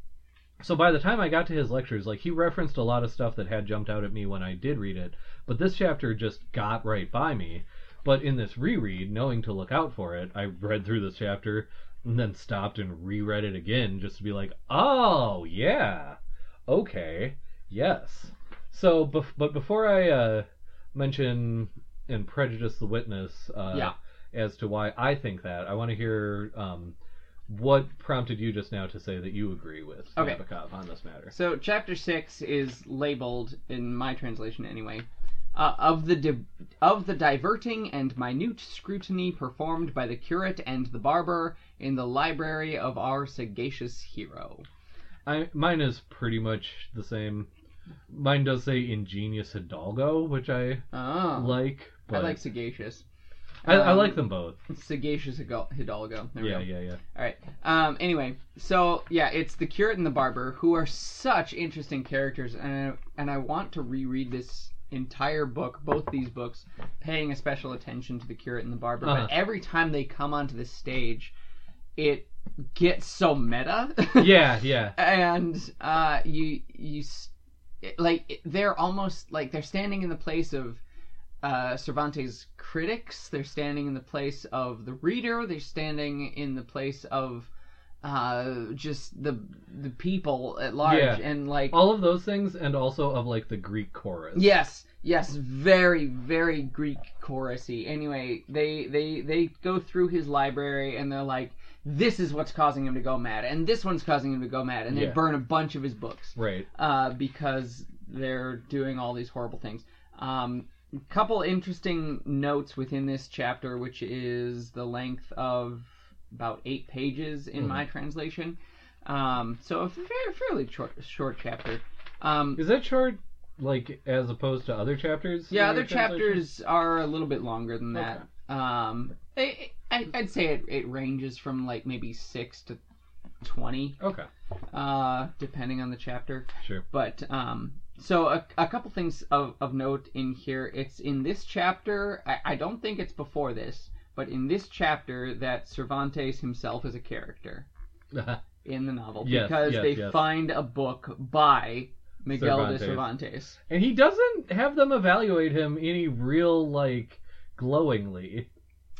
so by the time I got to his lectures, like he referenced a lot of stuff that had jumped out at me when I did read it, but this chapter just got right by me. But in this reread, knowing to look out for it, I read through this chapter and then stopped and reread it again just to be like, oh yeah, okay, yes. So, bef- but before I uh, mention and prejudice the witness uh, Yeah. as to why I think that, I want to hear um, what prompted you just now to say that you agree with Okay. Nabokov on this matter. So chapter six is labeled in my translation anyway. Uh, of the di- of the diverting and minute scrutiny performed by the curate and the barber in the library of our sagacious hero. I mine is pretty much the same. Mine does say ingenious Hidalgo, which I Oh, like. But I like sagacious. I, I um, like them both. Sagacious Hidalgo. There Yeah, yeah, yeah. All right. Um. Anyway, so yeah, it's the curate and the barber who are such interesting characters, and and I want to reread this entire book, both these books, paying a special attention to the curate and the barber. Uh-huh. But every time they come onto the stage, it gets so meta. Yeah, yeah. and uh, you you like they're almost like they're standing in the place of uh, Cervantes' critics. They're standing in the place of the reader. They're standing in the place of uh, just the the people at large. Yeah. And like All of those things, and also of like the Greek chorus. Yes, yes, very, very Greek chorusy. Anyway, they they they go through his library and they're like, this is what's causing him to go mad, and this one's causing him to go mad, and they Yeah. burn a bunch of his books Right. uh, because they're doing all these horrible things. Um, couple interesting notes within this chapter, which is the length of about eight pages in Mhm. my translation. Um, so a fairly short short chapter. Um, Is that short, like as opposed to other chapters? Yeah, your other translation? chapters are a little bit longer than that. Um, I, I, I'd say it, it ranges from like maybe six to twenty, Okay, uh, depending on the chapter. sure. But um, so a, a couple things of, of note in here. It's in this chapter. I, I don't think it's before this, but in this chapter that Cervantes himself is a character in the novel Yes, because yes, they yes. find a book by Miguel Cervantes. de Cervantes. and he doesn't have them evaluate him any real like glowingly.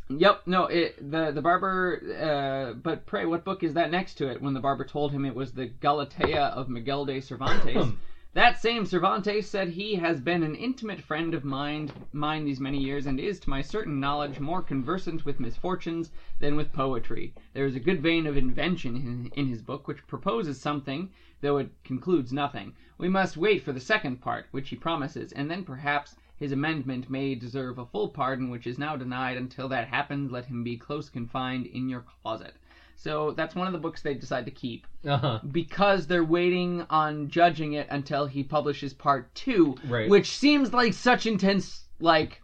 Yep, no, it the the barber. Uh, but pray, what book is that next to it? When the barber told him it was the Galatea of Miguel de Cervantes, that same Cervantes said he has been an intimate friend of mine mine these many years, and is, to my certain knowledge, more conversant with misfortunes than with poetry. There is a good vein of invention in, in his book, which proposes something, though it concludes nothing. We must wait for the second part, which he promises, and then perhaps his amendment may deserve a full pardon, which is now denied. Until that happens, let him be close confined in your closet. So that's one of the books they decide to keep Uh-huh. because they're waiting on judging it until he publishes part two, Right. which seems like such intense. Like,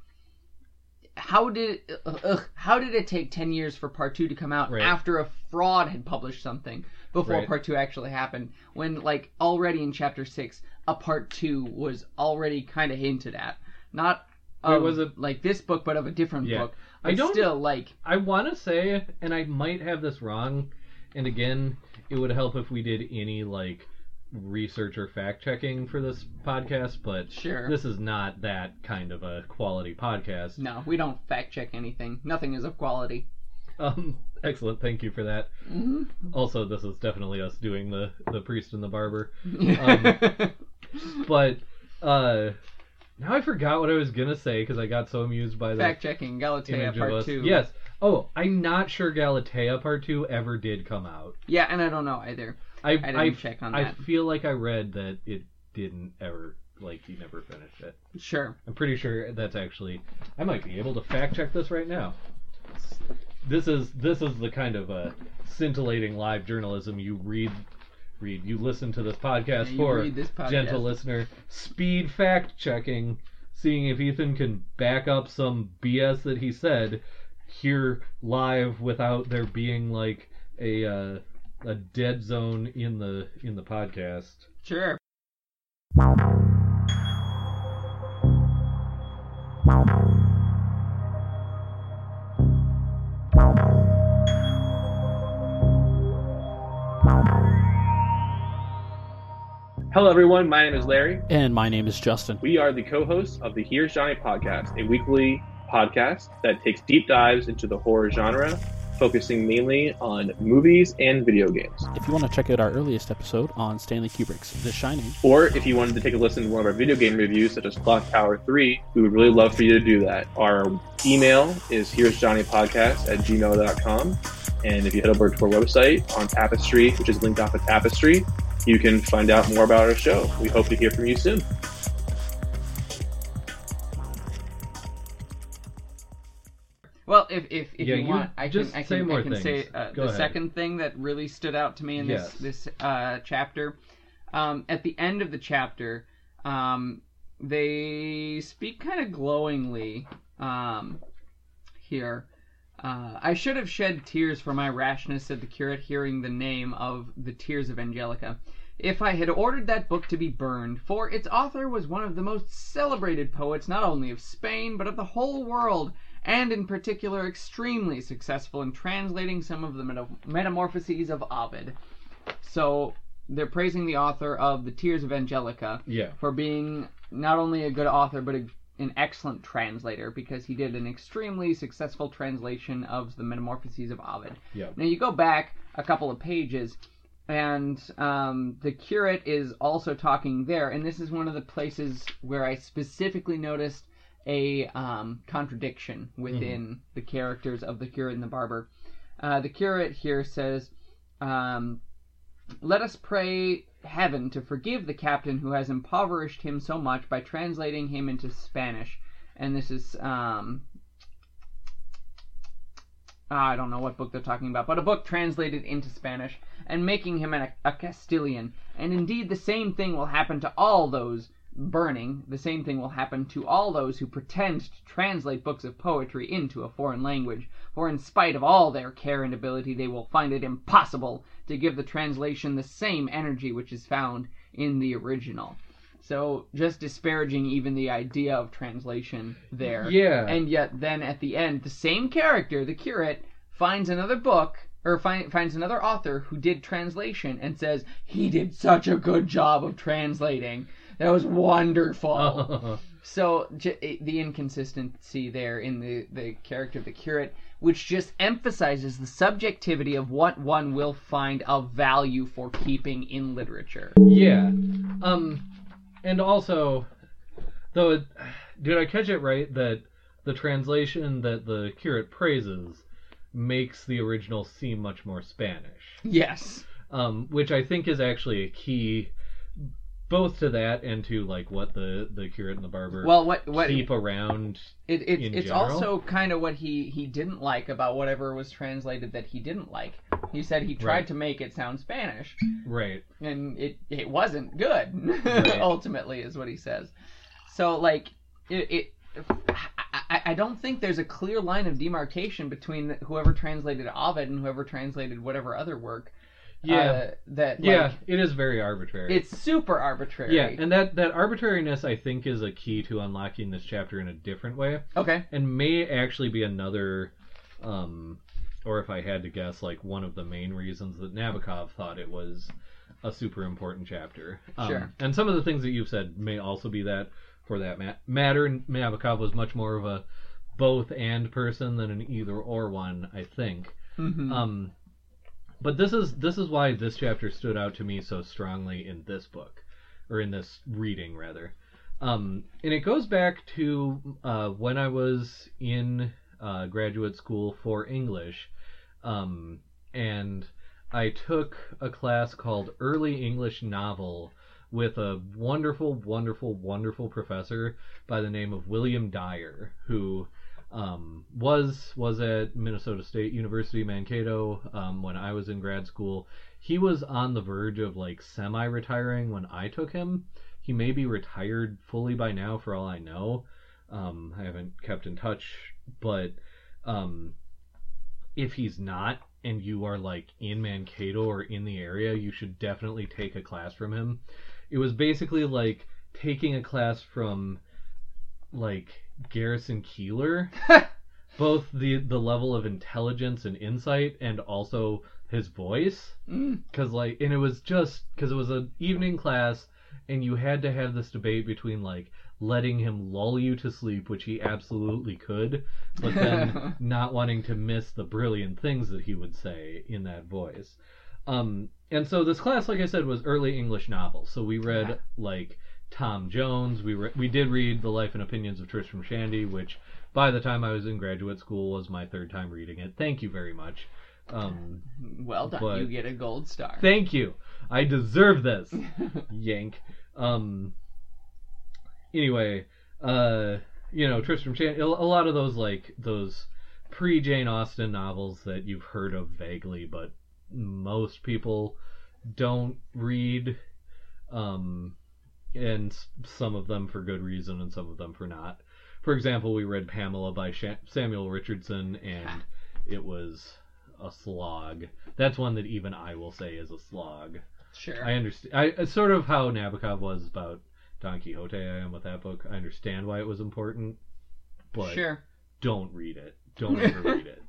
how did ugh, ugh, how did it take ten years for part two to come out Right. after a fraud had published something before Right. part two actually happened? When like already in chapter six, a part two was already kind of hinted at, not. Of, was it- like this book, but of a different Yeah. book? I don't- still like I want to say, and I might have this wrong, and again, it would help if we did any like research or fact checking for this podcast, but Sure. this is not that kind of a quality podcast. No, we don't fact check anything. Nothing is of quality. Um, excellent, thank you for that. hmm Also, this is definitely us doing the the priest and the barber. Um, But uh, now I forgot what I was gonna say because I got so amused by the fact checking Galatea image of Part us. Two. Yes. Oh, I'm not sure Galatea Part Two ever did come out. Yeah, and I don't know either. I I didn't check on that. I that. feel like I read that it didn't ever like he never finished it. Sure. I'm pretty sure that's actually I might be able to fact check this right now. This is this is the kind of uh, scintillating live journalism you read read you listen to this podcast Yeah, for this podcast. gentle listener speed fact checking seeing if Ethan can back up some BS that he said here live without there being like a uh, a dead zone in the in the podcast. Sure. Hello, everyone. My name is Larry. And my name is Justin. We are the co hosts of the Here's Johnny podcast, a weekly podcast that takes deep dives into the horror genre, focusing mainly on movies and video games. If you want to check out our earliest episode on Stanley Kubrick's The Shining, Or if you wanted to take a listen to one of our video game reviews, such as Clock Tower 3, we would really love for you to do that. Our email is here's Johnny Podcast at gmail.com. And if you head over to our website on Tapestry, which is linked off of Tapestry, you can find out more about our show. We hope to hear from you soon. Well, if if, if Yeah, you, you want, I can I say can more I can say uh, the ahead. second thing that really stood out to me in Yes. this this uh, chapter. Um, at the end of the chapter, um, they speak kind of glowingly um, here. Uh, I should have shed tears for my rashness, said the curate, hearing the name of the Tears of Angelica. If I had ordered that book to be burned, for its author was one of the most celebrated poets not only of Spain, but of the whole world, and in particular extremely successful in translating some of the meta- metamorphoses of Ovid. So they're praising the author of the Tears of Angelica Yeah. for being not only a good author but a, an excellent translator because he did an extremely successful translation of the Metamorphoses of Ovid. Yeah. Now you go back a couple of pages, and um, the curate is also talking there, and this is one of the places where I specifically noticed a um, contradiction within the characters of the curate and the barber. Uh, the curate here says, um, "Let us pray heaven to forgive the captain who has impoverished him so much by translating him into Spanish." And this is um, I don't know what book they're talking about, but a book translated into Spanish and making him a, a Castilian. And indeed, the same thing will happen to all those burning. The same thing will happen to all those who pretend to translate books of poetry into a foreign language. For in spite of all their care and ability, they will find it impossible to give the translation the same energy which is found in the original. So, just disparaging even the idea of translation there. Yeah. And yet, then at the end, the same character, the curate, finds another book or find, finds another author who did translation and says he did such a good job of translating. That was wonderful. So j- the inconsistency there in the the character of the curate, which just emphasizes the subjectivity of what one will find of value for keeping in literature. Yeah. Um, and also, though, it, did I catch it right that the translation that the curate praises makes the original seem much more Spanish? Yes. Um, which I think is actually a key, both to that and to like what the the curate and the barber Well, what what keep around. It, it, it's general? also kind of what he, he didn't like about whatever was translated that he didn't like. He said he tried Right. to make it sound Spanish, Right. and it it wasn't good. Right. ultimately, is what he says. So like it, it I, I- I don't think there's a clear line of demarcation between whoever translated Ovid and whoever translated whatever other work. Yeah. uh, that like, yeah. It is very arbitrary. it's super arbitrary. yeah, and that that arbitrariness I think is a key to unlocking this chapter in a different way. okay. and may actually be another um or if i had to guess like one of the main reasons that nabokov thought it was a super important chapter. Um, Sure. And some of the things that you've said may also be that for that ma- matter. Nabokov was much more of a both and person than an either or one, I think. Mhm. Um, but this is this is why this chapter stood out to me so strongly in this book, or in this reading rather. Um, and it goes back to uh, when I was in uh, graduate school for English, um, and I took a class called Early English Novel with a wonderful, wonderful, wonderful professor by the name of William Dyer, who um, was was at Minnesota State University Mankato um, when I was in grad school. He was on the verge of like semi-retiring when I took him. He may be retired fully by now, for all I know. Um, I haven't kept in touch, but um, if he's not, and you are like in Mankato or in the area, you should definitely take a class from him. It was basically like taking a class from like Garrison Keillor, both the the level of intelligence and insight, and also his voice. Mm. Cause like, and it was just because it was an evening class, and you had to have this debate between like letting him lull you to sleep, which he absolutely could, but then not wanting to miss the brilliant things that he would say in that voice. Um, and so this class, like I said, was early English novels. So we read Yeah. like Tom Jones. We re- we did read The Life and Opinions of Tristram Shandy, which by the time I was in graduate school was my third time reading it. Thank you very much. Um, well done. You get a gold star. thank you. I deserve this. Yank. Um. Anyway, uh, you know, Tristram Shandy. A a lot of those like those pre Jane Austen novels that you've heard of vaguely, but most people don't read. Um, and some of them for good reason, and some of them for not. For example, we read Pamela by Sha- Samuel Richardson, and it was a slog. That's one that even I will say is a slog. Sure. I understand. I it's sort of how Nabokov was about Don Quixote. I am with that book. I understand why it was important, but sure. don't read it. Don't ever read it.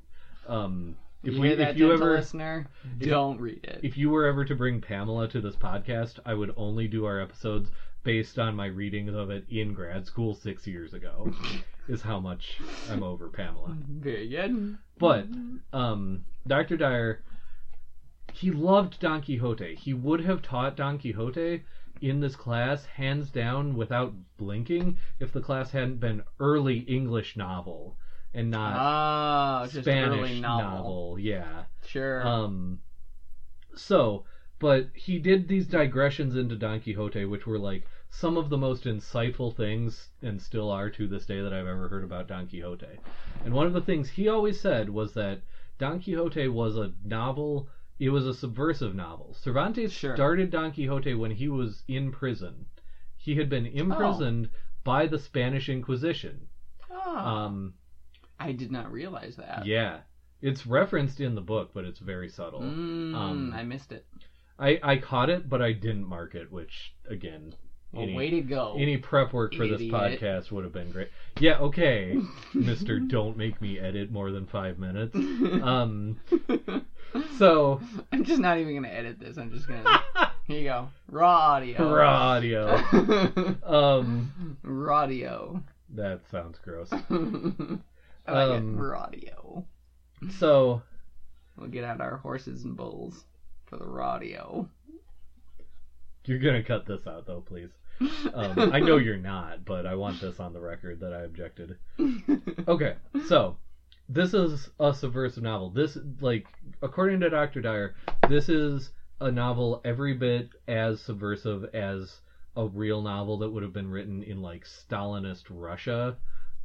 Um, if you we, if you ever, listener? Don't read it. if you were ever to bring Pamela to this podcast, I would only do our episodes based on my readings of it in grad school six years ago. is how much I'm over Pamela. Very good. But um, Dr. Dyer, he loved Don Quixote. He would have taught Don Quixote in this class, hands down, without blinking, if the class hadn't been early English novel and not Ah, just Spanish early novel. Yeah. Sure. Um. So, but he did these digressions into Don Quixote, which were like some of the most insightful things, and still are to this day, that I've ever heard about Don Quixote. And one of the things he always said was that Don Quixote was a novel. It was a subversive novel. Cervantes Sure. started Don Quixote when he was in prison. He had Oh. been imprisoned by the Spanish Inquisition. Ah, Um, I did not realize that. yeah, it's referenced in the book, but it's very subtle. Mm, Um, I missed it. I, I caught it, but I didn't mark it, which again, Any, way to go. any prep work for this podcast would have been great. Yeah, okay, Mister, don't make me edit more than five minutes. Um, so I'm just not even gonna edit this. I'm just gonna. Here you go. Raw audio. raw audio. Um, raw audio. that sounds gross. I like Um, it. Radio. So We'll get out our horses and bulls for the radio. You're gonna cut this out, though, please. Um, I know you're not, but I want this on the record that I objected. Okay, so this is a subversive novel. This, like, according to Dr. Dyer, this is a novel every bit as subversive as a real novel that would have been written in, like, Stalinist Russia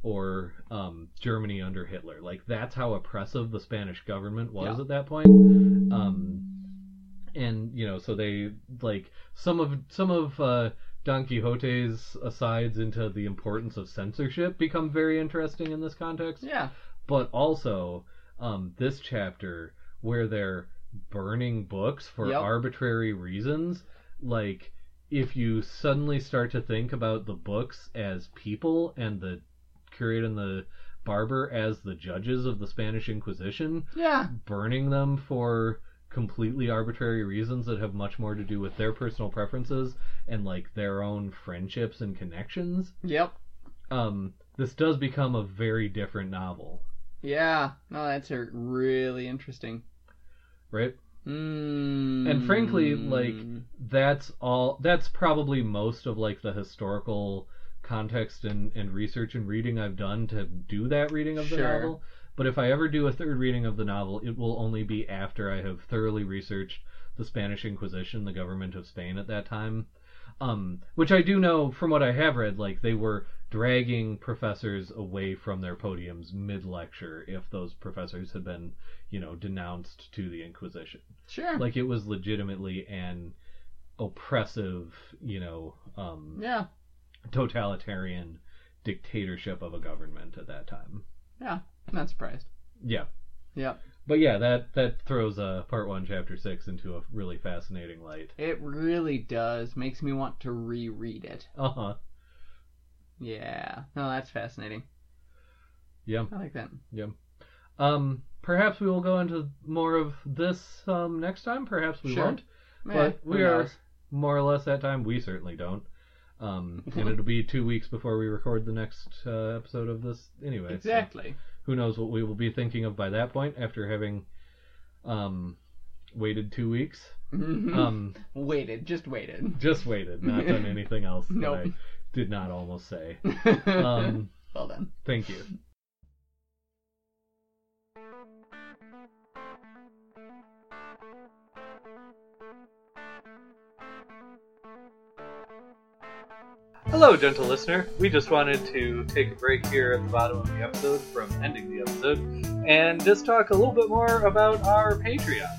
or um, Germany under Hitler. Like, that's how oppressive the Spanish government was Yeah. at that point. Um, and, you know, so they, like, some of, some of, uh, Don Quixote's asides into the importance of censorship become very interesting in this context. yeah. But also, um, this chapter where they're burning books for Yep. arbitrary reasons, like if you suddenly start to think about the books as people and the curate and the barber as the judges of the Spanish Inquisition, Yeah. burning them for completely arbitrary reasons that have much more to do with their personal preferences and like their own friendships and connections, Yep. um, this does become a very different novel, Yeah. No, that's a really interesting. right? Mm. And frankly, like that's all. That's probably most of like the historical context and, and research and reading I've done to do that reading of the Sure. novel. But if I ever do a third reading of the novel, it will only be after I have thoroughly researched the Spanish Inquisition, the government of Spain at that time. Um, which I do know from what I have read, like they were dragging professors away from their podiums mid lecture if those professors had been, you know, denounced to the Inquisition Sure. like it was legitimately an oppressive, you know, um, yeah. totalitarian dictatorship of a government at that time. Yeah. I'm not surprised. Yeah, Yeah. but yeah, that that throws uh, part one, chapter six into a really fascinating light. It really does. Makes me want to reread it. Uh huh. Yeah. No, that's fascinating. Yeah. I like that. Yeah. Um, perhaps we will go into more of this um next time. Perhaps we Sure. won't. Eh, But we are knows? more or less that time. We certainly don't. Um, and it'll be two weeks before we record the next uh, episode of this anyway. so- Exactly. who knows what we will be thinking of by that point after having um waited two weeks Mhm. um waited. Just waited. just waited not done anything else that i did not almost say um well done. thank you Hello, gentle listener. We just wanted to take a break here at the bottom of the episode from ending the episode and just talk a little bit more about our Patreon.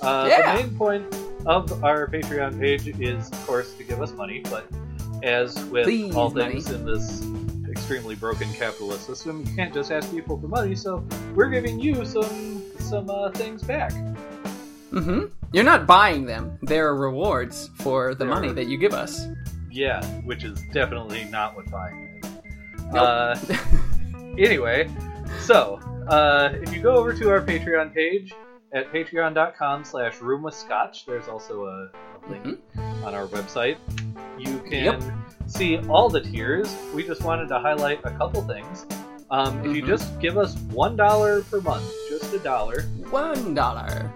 Uh, Yeah. The main point of our Patreon page is, of course, to give us money, but as with Please, all money. things in this extremely broken capitalist system, you can't just ask people for money, so we're giving you some some uh, things back. Mm-hmm. You're not buying them. They're rewards for the They're- money that you give us. Yeah, which is definitely not what buying is. Nope. Uh, anyway, so uh, if you go over to our Patreon page at patreon.com slash room with scotch, there's also a, a link on our website. You can Yep. see all the tiers. We just wanted to highlight a couple things. Um, If you Mhm. just give us one dollar per month, just a dollar, One dollar.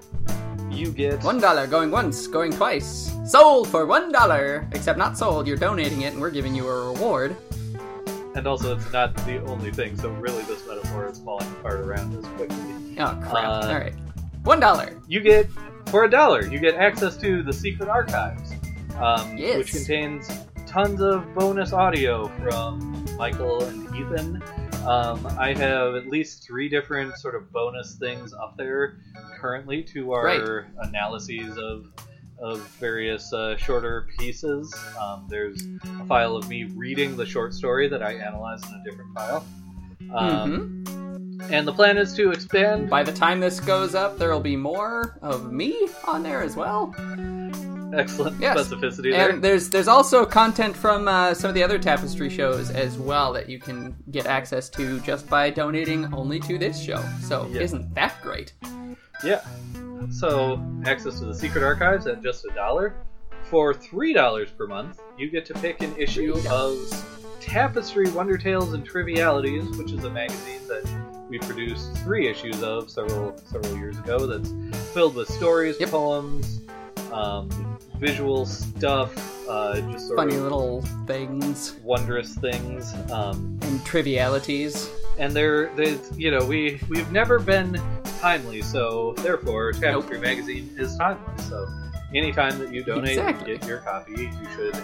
You get One dollar going once, going twice. Sold for one dollar. Except not sold. You're donating it, and we're giving you a reward. and also it's not the only thing. So really, this metaphor is falling apart around us quickly. Oh crap! Uh, All right. One dollar. you get for a dollar you get access to the secret archives um, Yes. which contains tons of bonus audio from michael and ethan um, i have at least three different sort of bonus things up there currently to our analyses of of various uh, shorter pieces. Um, there's a file of me reading the short story that i analyzed in a different file. Um, hmm and the plan is to expand. By the time this goes up, there'll be more of me on there as well. Excellent Yes. specificity there And there's there's also content from uh, some of the other Tapestry shows as well that you can get access to just by donating only to this show. So Yeah. isn't that great? Yeah. So access to the secret archives at just a dollar. For three dollars per month, you get to pick an issue of Tapestry Wonder Tales and Trivialities, which is a magazine that we produced three issues of several several years ago. That's filled with stories, Yep. poems, um, visual stuff, uh, just sort Funny of little things wondrous things. Um, and trivialities. and they're they you know we we've never been timely so therefore tapestry magazine is timely. so anytime that you donate Exactly. and get your copy you should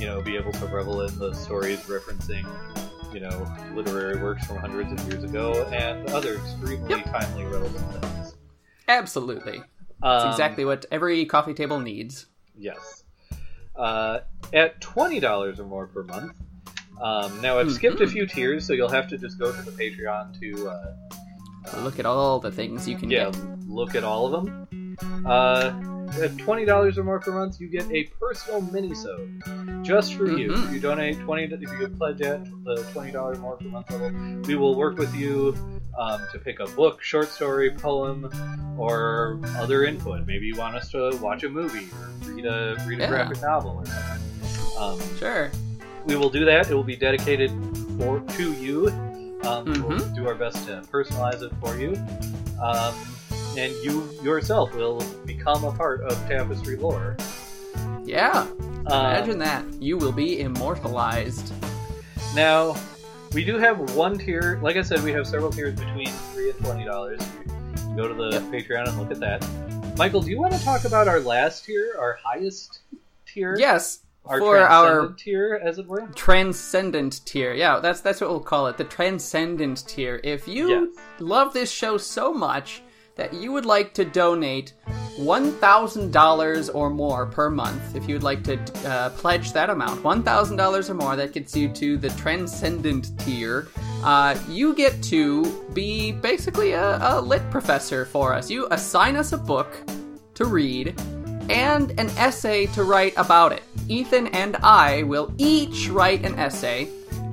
you know be able to revel in the stories referencing you know literary works from hundreds of years ago and other extremely Yep. timely relevant things Absolutely. That's Um, exactly what every coffee table needs. Yes. Uh, at twenty dollars or more per month. Um, now I've skipped a Mhm. few tiers, so you'll have to just go to the Patreon to uh, Look at all the things you can yeah get. look at all of them. Uh, at twenty dollars or more per month, you get a personal minisode just for you. Mhm. If you donate twenty, if you pledge at the twenty dollars more per month level, we will work with you um, to pick a book, short story, poem, or other input. Maybe you want us to watch a movie or read a read a Yeah. graphic novel or something. Um, Sure. we will do that. It will be dedicated for to you. Um, We'll Mhm. do our best to personalize it for you, um, and you yourself will become a part of Tapestry lore. Yeah. Um, Imagine that. You will be immortalized. Now, we do have one tier. Like I said, we have several tiers between three and twenty dollars. Go to the Yep. Patreon and look at that. Michael, do you want to talk about our last tier, our highest tier? Yes. our for our transcendent tier, as it were. transcendent tier. Yeah, that's that's what we'll call it. The transcendent tier. If you Yes. love this show so much that you would like to donate $1,000 or more per month, if you would like to uh, pledge that amount, $1,000 or more, that gets you to the transcendent tier. Uh, you get to be basically a, a lit professor for us. You assign us a book to read and an essay to write about it. Ethan and I will each write an essay,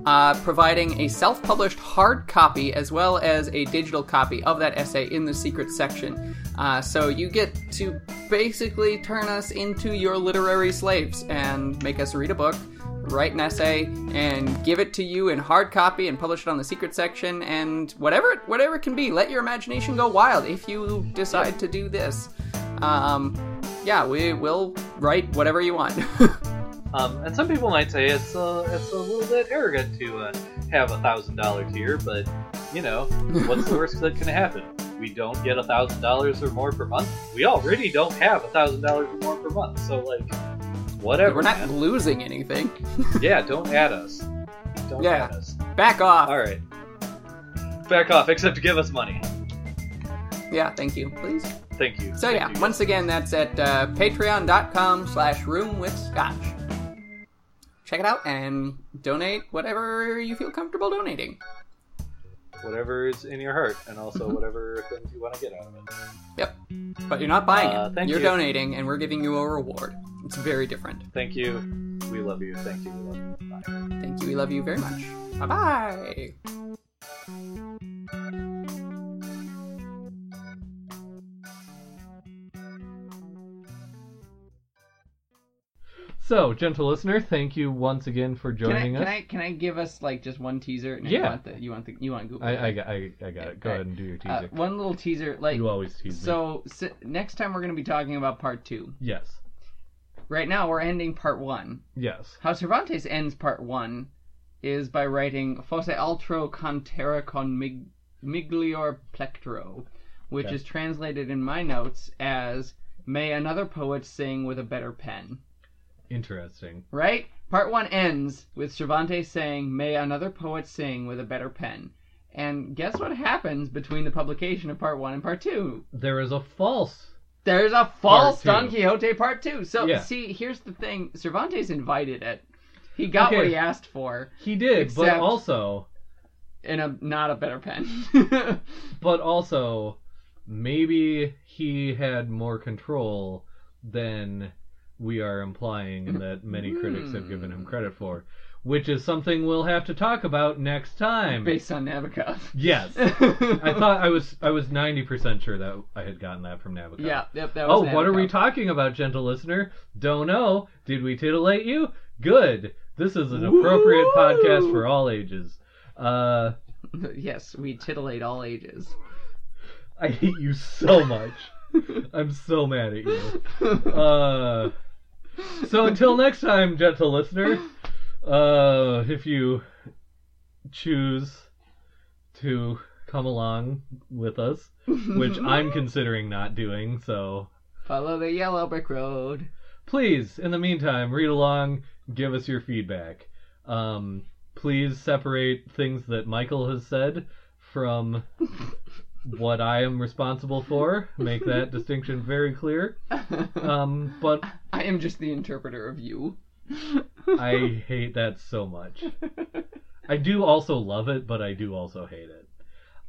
uh, providing a self published hard copy as well as a digital copy of that essay in the secret section. Uh, so you get to basically turn us into your literary slaves and make us read a book. Write an essay and give it to you in hard copy and publish it on the secret section and whatever whatever it can be. Let your imagination go wild if you decide to do this. Um, yeah, we will write whatever you want. Um, and some people might say it's a, it's a little bit arrogant to uh, have a thousand dollar tier, but you know, what's the worst that can happen? We don't get a thousand dollars or more per month. We already don't have a thousand dollars or more per month, so like, whatever. We're not man. losing anything. yeah, don't add us. Don't Yeah. add us. Back off. All right, back off. Except to give us money. Yeah, thank you, please. Thank you. So Thank yeah, you. once again, that's at uh, patreon.com slash room with scotch. Check it out and donate whatever you feel comfortable donating. whatever is in your heart, and also Mm-hmm. whatever things you want to get out of it. Yep. But you're not buying Uh, it. You're you. donating, and we're giving you a reward. It's very different. Thank you. We love you. Thank you. We love you. Bye. Thank you. We love you very much. Bye bye. So, gentle listener, thank you once again for Can I, joining can us. I can I give us like just one teaser? No, Yeah. You want the you want the you want Google? I, I, got, I, I got it. Go Right. ahead and do your uh, teaser. one little teaser. Like you always tease me. so, next time we're gonna be talking about part two. Yes. Right now we're ending part one. Yes. How Cervantes ends part one is by writing Fosse altro cantera con mig- miglior plectro, which Okay. is translated in my notes as May another poet sing with a better pen. Interesting. Right? Part one ends with Cervantes saying, May another poet sing with a better pen. And guess what happens between the publication of part one and part two? There is a false. There's a false. Don Quixote part two. So Yeah. see, here's the thing: Cervantes invited it. He got what he asked for He did, but also, in a not a better pen. but also, maybe he had more control than we are implying, and that many critics have given him credit for, which is something we'll have to talk about next time. Based on Nabokov. Yes. I thought I was I was ninety percent sure that I had gotten that from Nabokov. Yeah, yep, that was Oh, what are we talking about, gentle listener? Don't know. Did we titillate you? Good. This is an appropriate Woo! podcast for all ages. Uh, yes, we titillate all ages. I hate you so much. I'm so mad at you. Uh, so until next time, gentle listener, uh, if you choose to come along with us, which I'm considering not doing, so Follow the yellow brick road. please, in the meantime, read along, give us your feedback. Um, please separate things that Michael has said from what I am responsible for. Make that distinction very clear. Um, but I am just the interpreter of you. I hate that so much. I do also love it, but I do also hate it.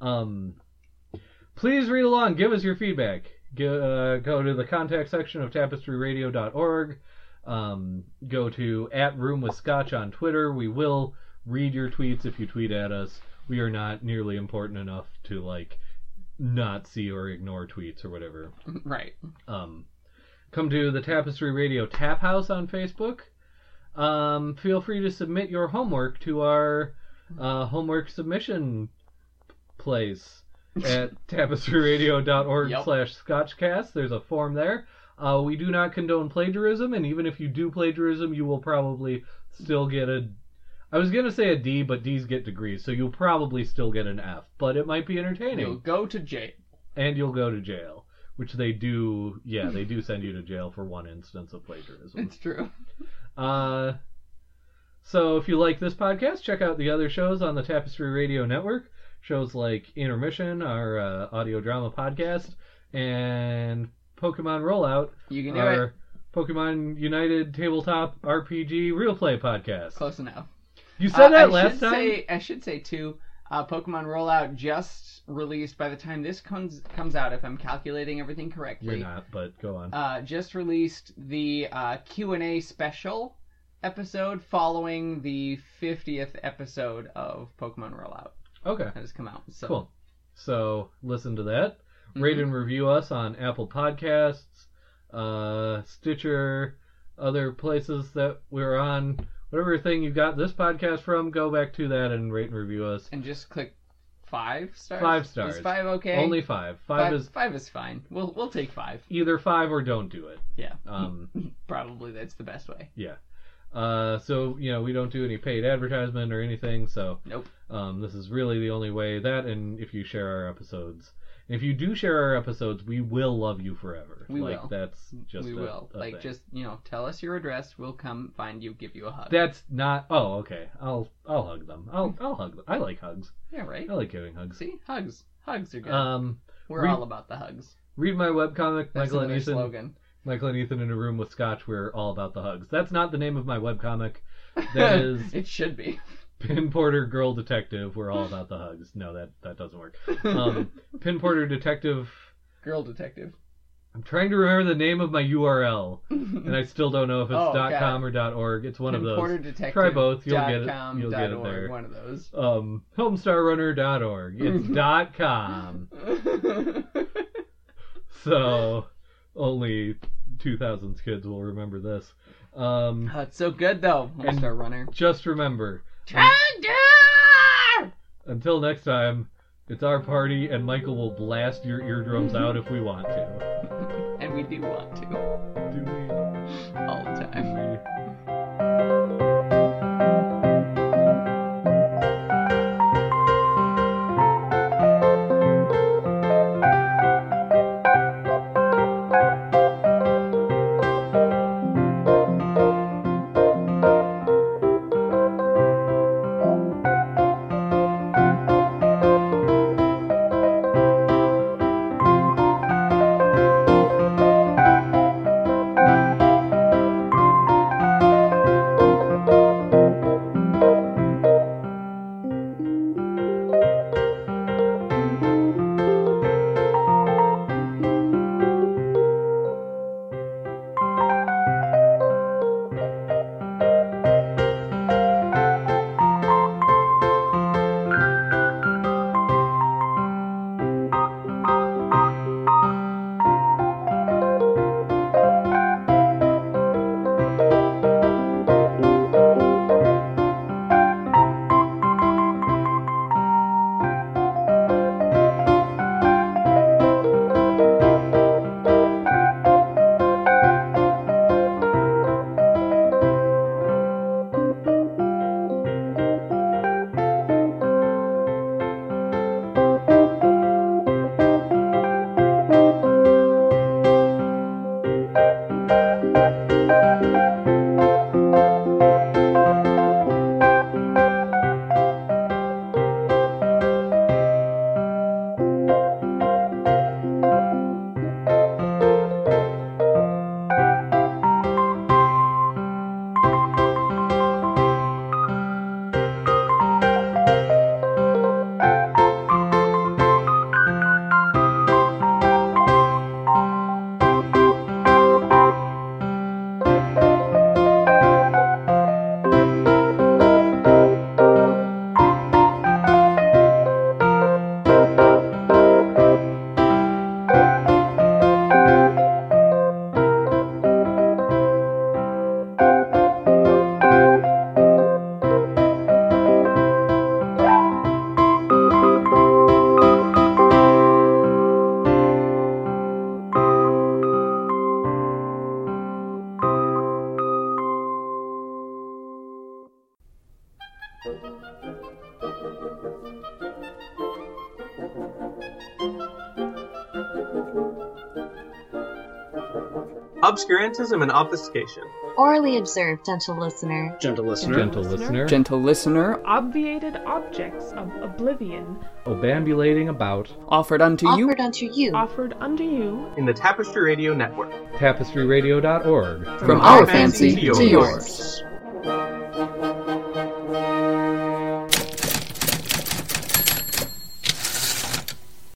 Um, please read along. Give us your feedback. go, uh, go to the contact section of tapestryradio.org. Um, go to at Room with Scotch on Twitter. We will read your tweets if you tweet at us. We are not nearly important enough to like not see or ignore tweets or whatever. Right. Um, come to the Tapestry Radio Tap House on Facebook. Um, feel free to submit your homework to our uh, homework submission place at tapestryradio.org Yep. slash scotchcast. There's a form there. Uh, we do not condone plagiarism, and even if you do plagiarism, you will probably still get a. I was gonna say a D, but D's get degrees, so you'll probably still get an F. But it might be entertaining You'll go to jail. and you'll go to jail, which they do. Yeah, they do send you to jail for one instance of plagiarism. It's true. Uh, so if you like this podcast, check out the other shows on the Tapestry Radio Network. Shows like Intermission, our uh, audio drama podcast, and Pokemon Rollout, You can do our it. Pokemon United Tabletop RPG Real Play podcast. Close enough. You said Uh, that I last should time. Say, I should say too. Uh, Pokemon Rollout just released. By the time this comes comes out, if I'm calculating everything You're correctly, not, but go on. uh, just released the uh, Q and A special episode following the 50th episode of Pokemon Rollout okay. that has come out. So Cool. So listen to that. Rate Mhm. and review us on Apple Podcasts, uh, Stitcher, other places that we're on. Whatever thing you got this podcast from, go back to that and rate and review us. and just click five stars. Five stars. Is five okay? Only five. Five, five is five is fine. We'll we'll take five. either five or don't do it. Yeah. Um, Probably that's the best way. yeah. Uh, so you know we don't do any paid advertisement or anything. So Nope. Um, this is really the only way that, and if you share our episodes, if you do share our episodes, we will love you forever. We like, will. That's just we a- will. a like thing. just you know, tell us your address. We'll come find you, give you a hug. That's not. Oh, okay. I'll I'll hug them. I'll I'll hug them. I like hugs. yeah, right. I like giving hugs. See, hugs. Hugs are good. Um, We're re- all about the hugs. read my webcomic, That's Michael and Ethan. slogan. Michael and Ethan in a room with Scotch. We're all about the hugs. That's not the name of my webcomic. That is it should be. Pin Porter Girl Detective. We're all about the hugs. No, that that doesn't work. Um, Pin Porter Detective. Girl detective. I'm trying to remember the name of my URL, and I still don't know if it's Oh, God. .com or .org. It's one of those. Try both, you'll dot get it- com, you'll dot get it org, there. One of those. Um, homestarrunner.org. It's .com. So only 2000s kids will remember this. Um, oh, it's so good though. And- Star Runner. just remember, Tractor! until next time, it's our party, and Michael will blast your eardrums out if we want to. And we do want to Do we? all the time. Obscurantism and obfuscation. Orally observed, gentle listener. Gentle listener. Gentle listener. Gentle listener. Obviated objects of oblivion. Obambulating about. Offered unto you. Offered unto you. Offered unto you. In the Tapestry Radio Network. TapestryRadio.org. From, our fancy, to yours.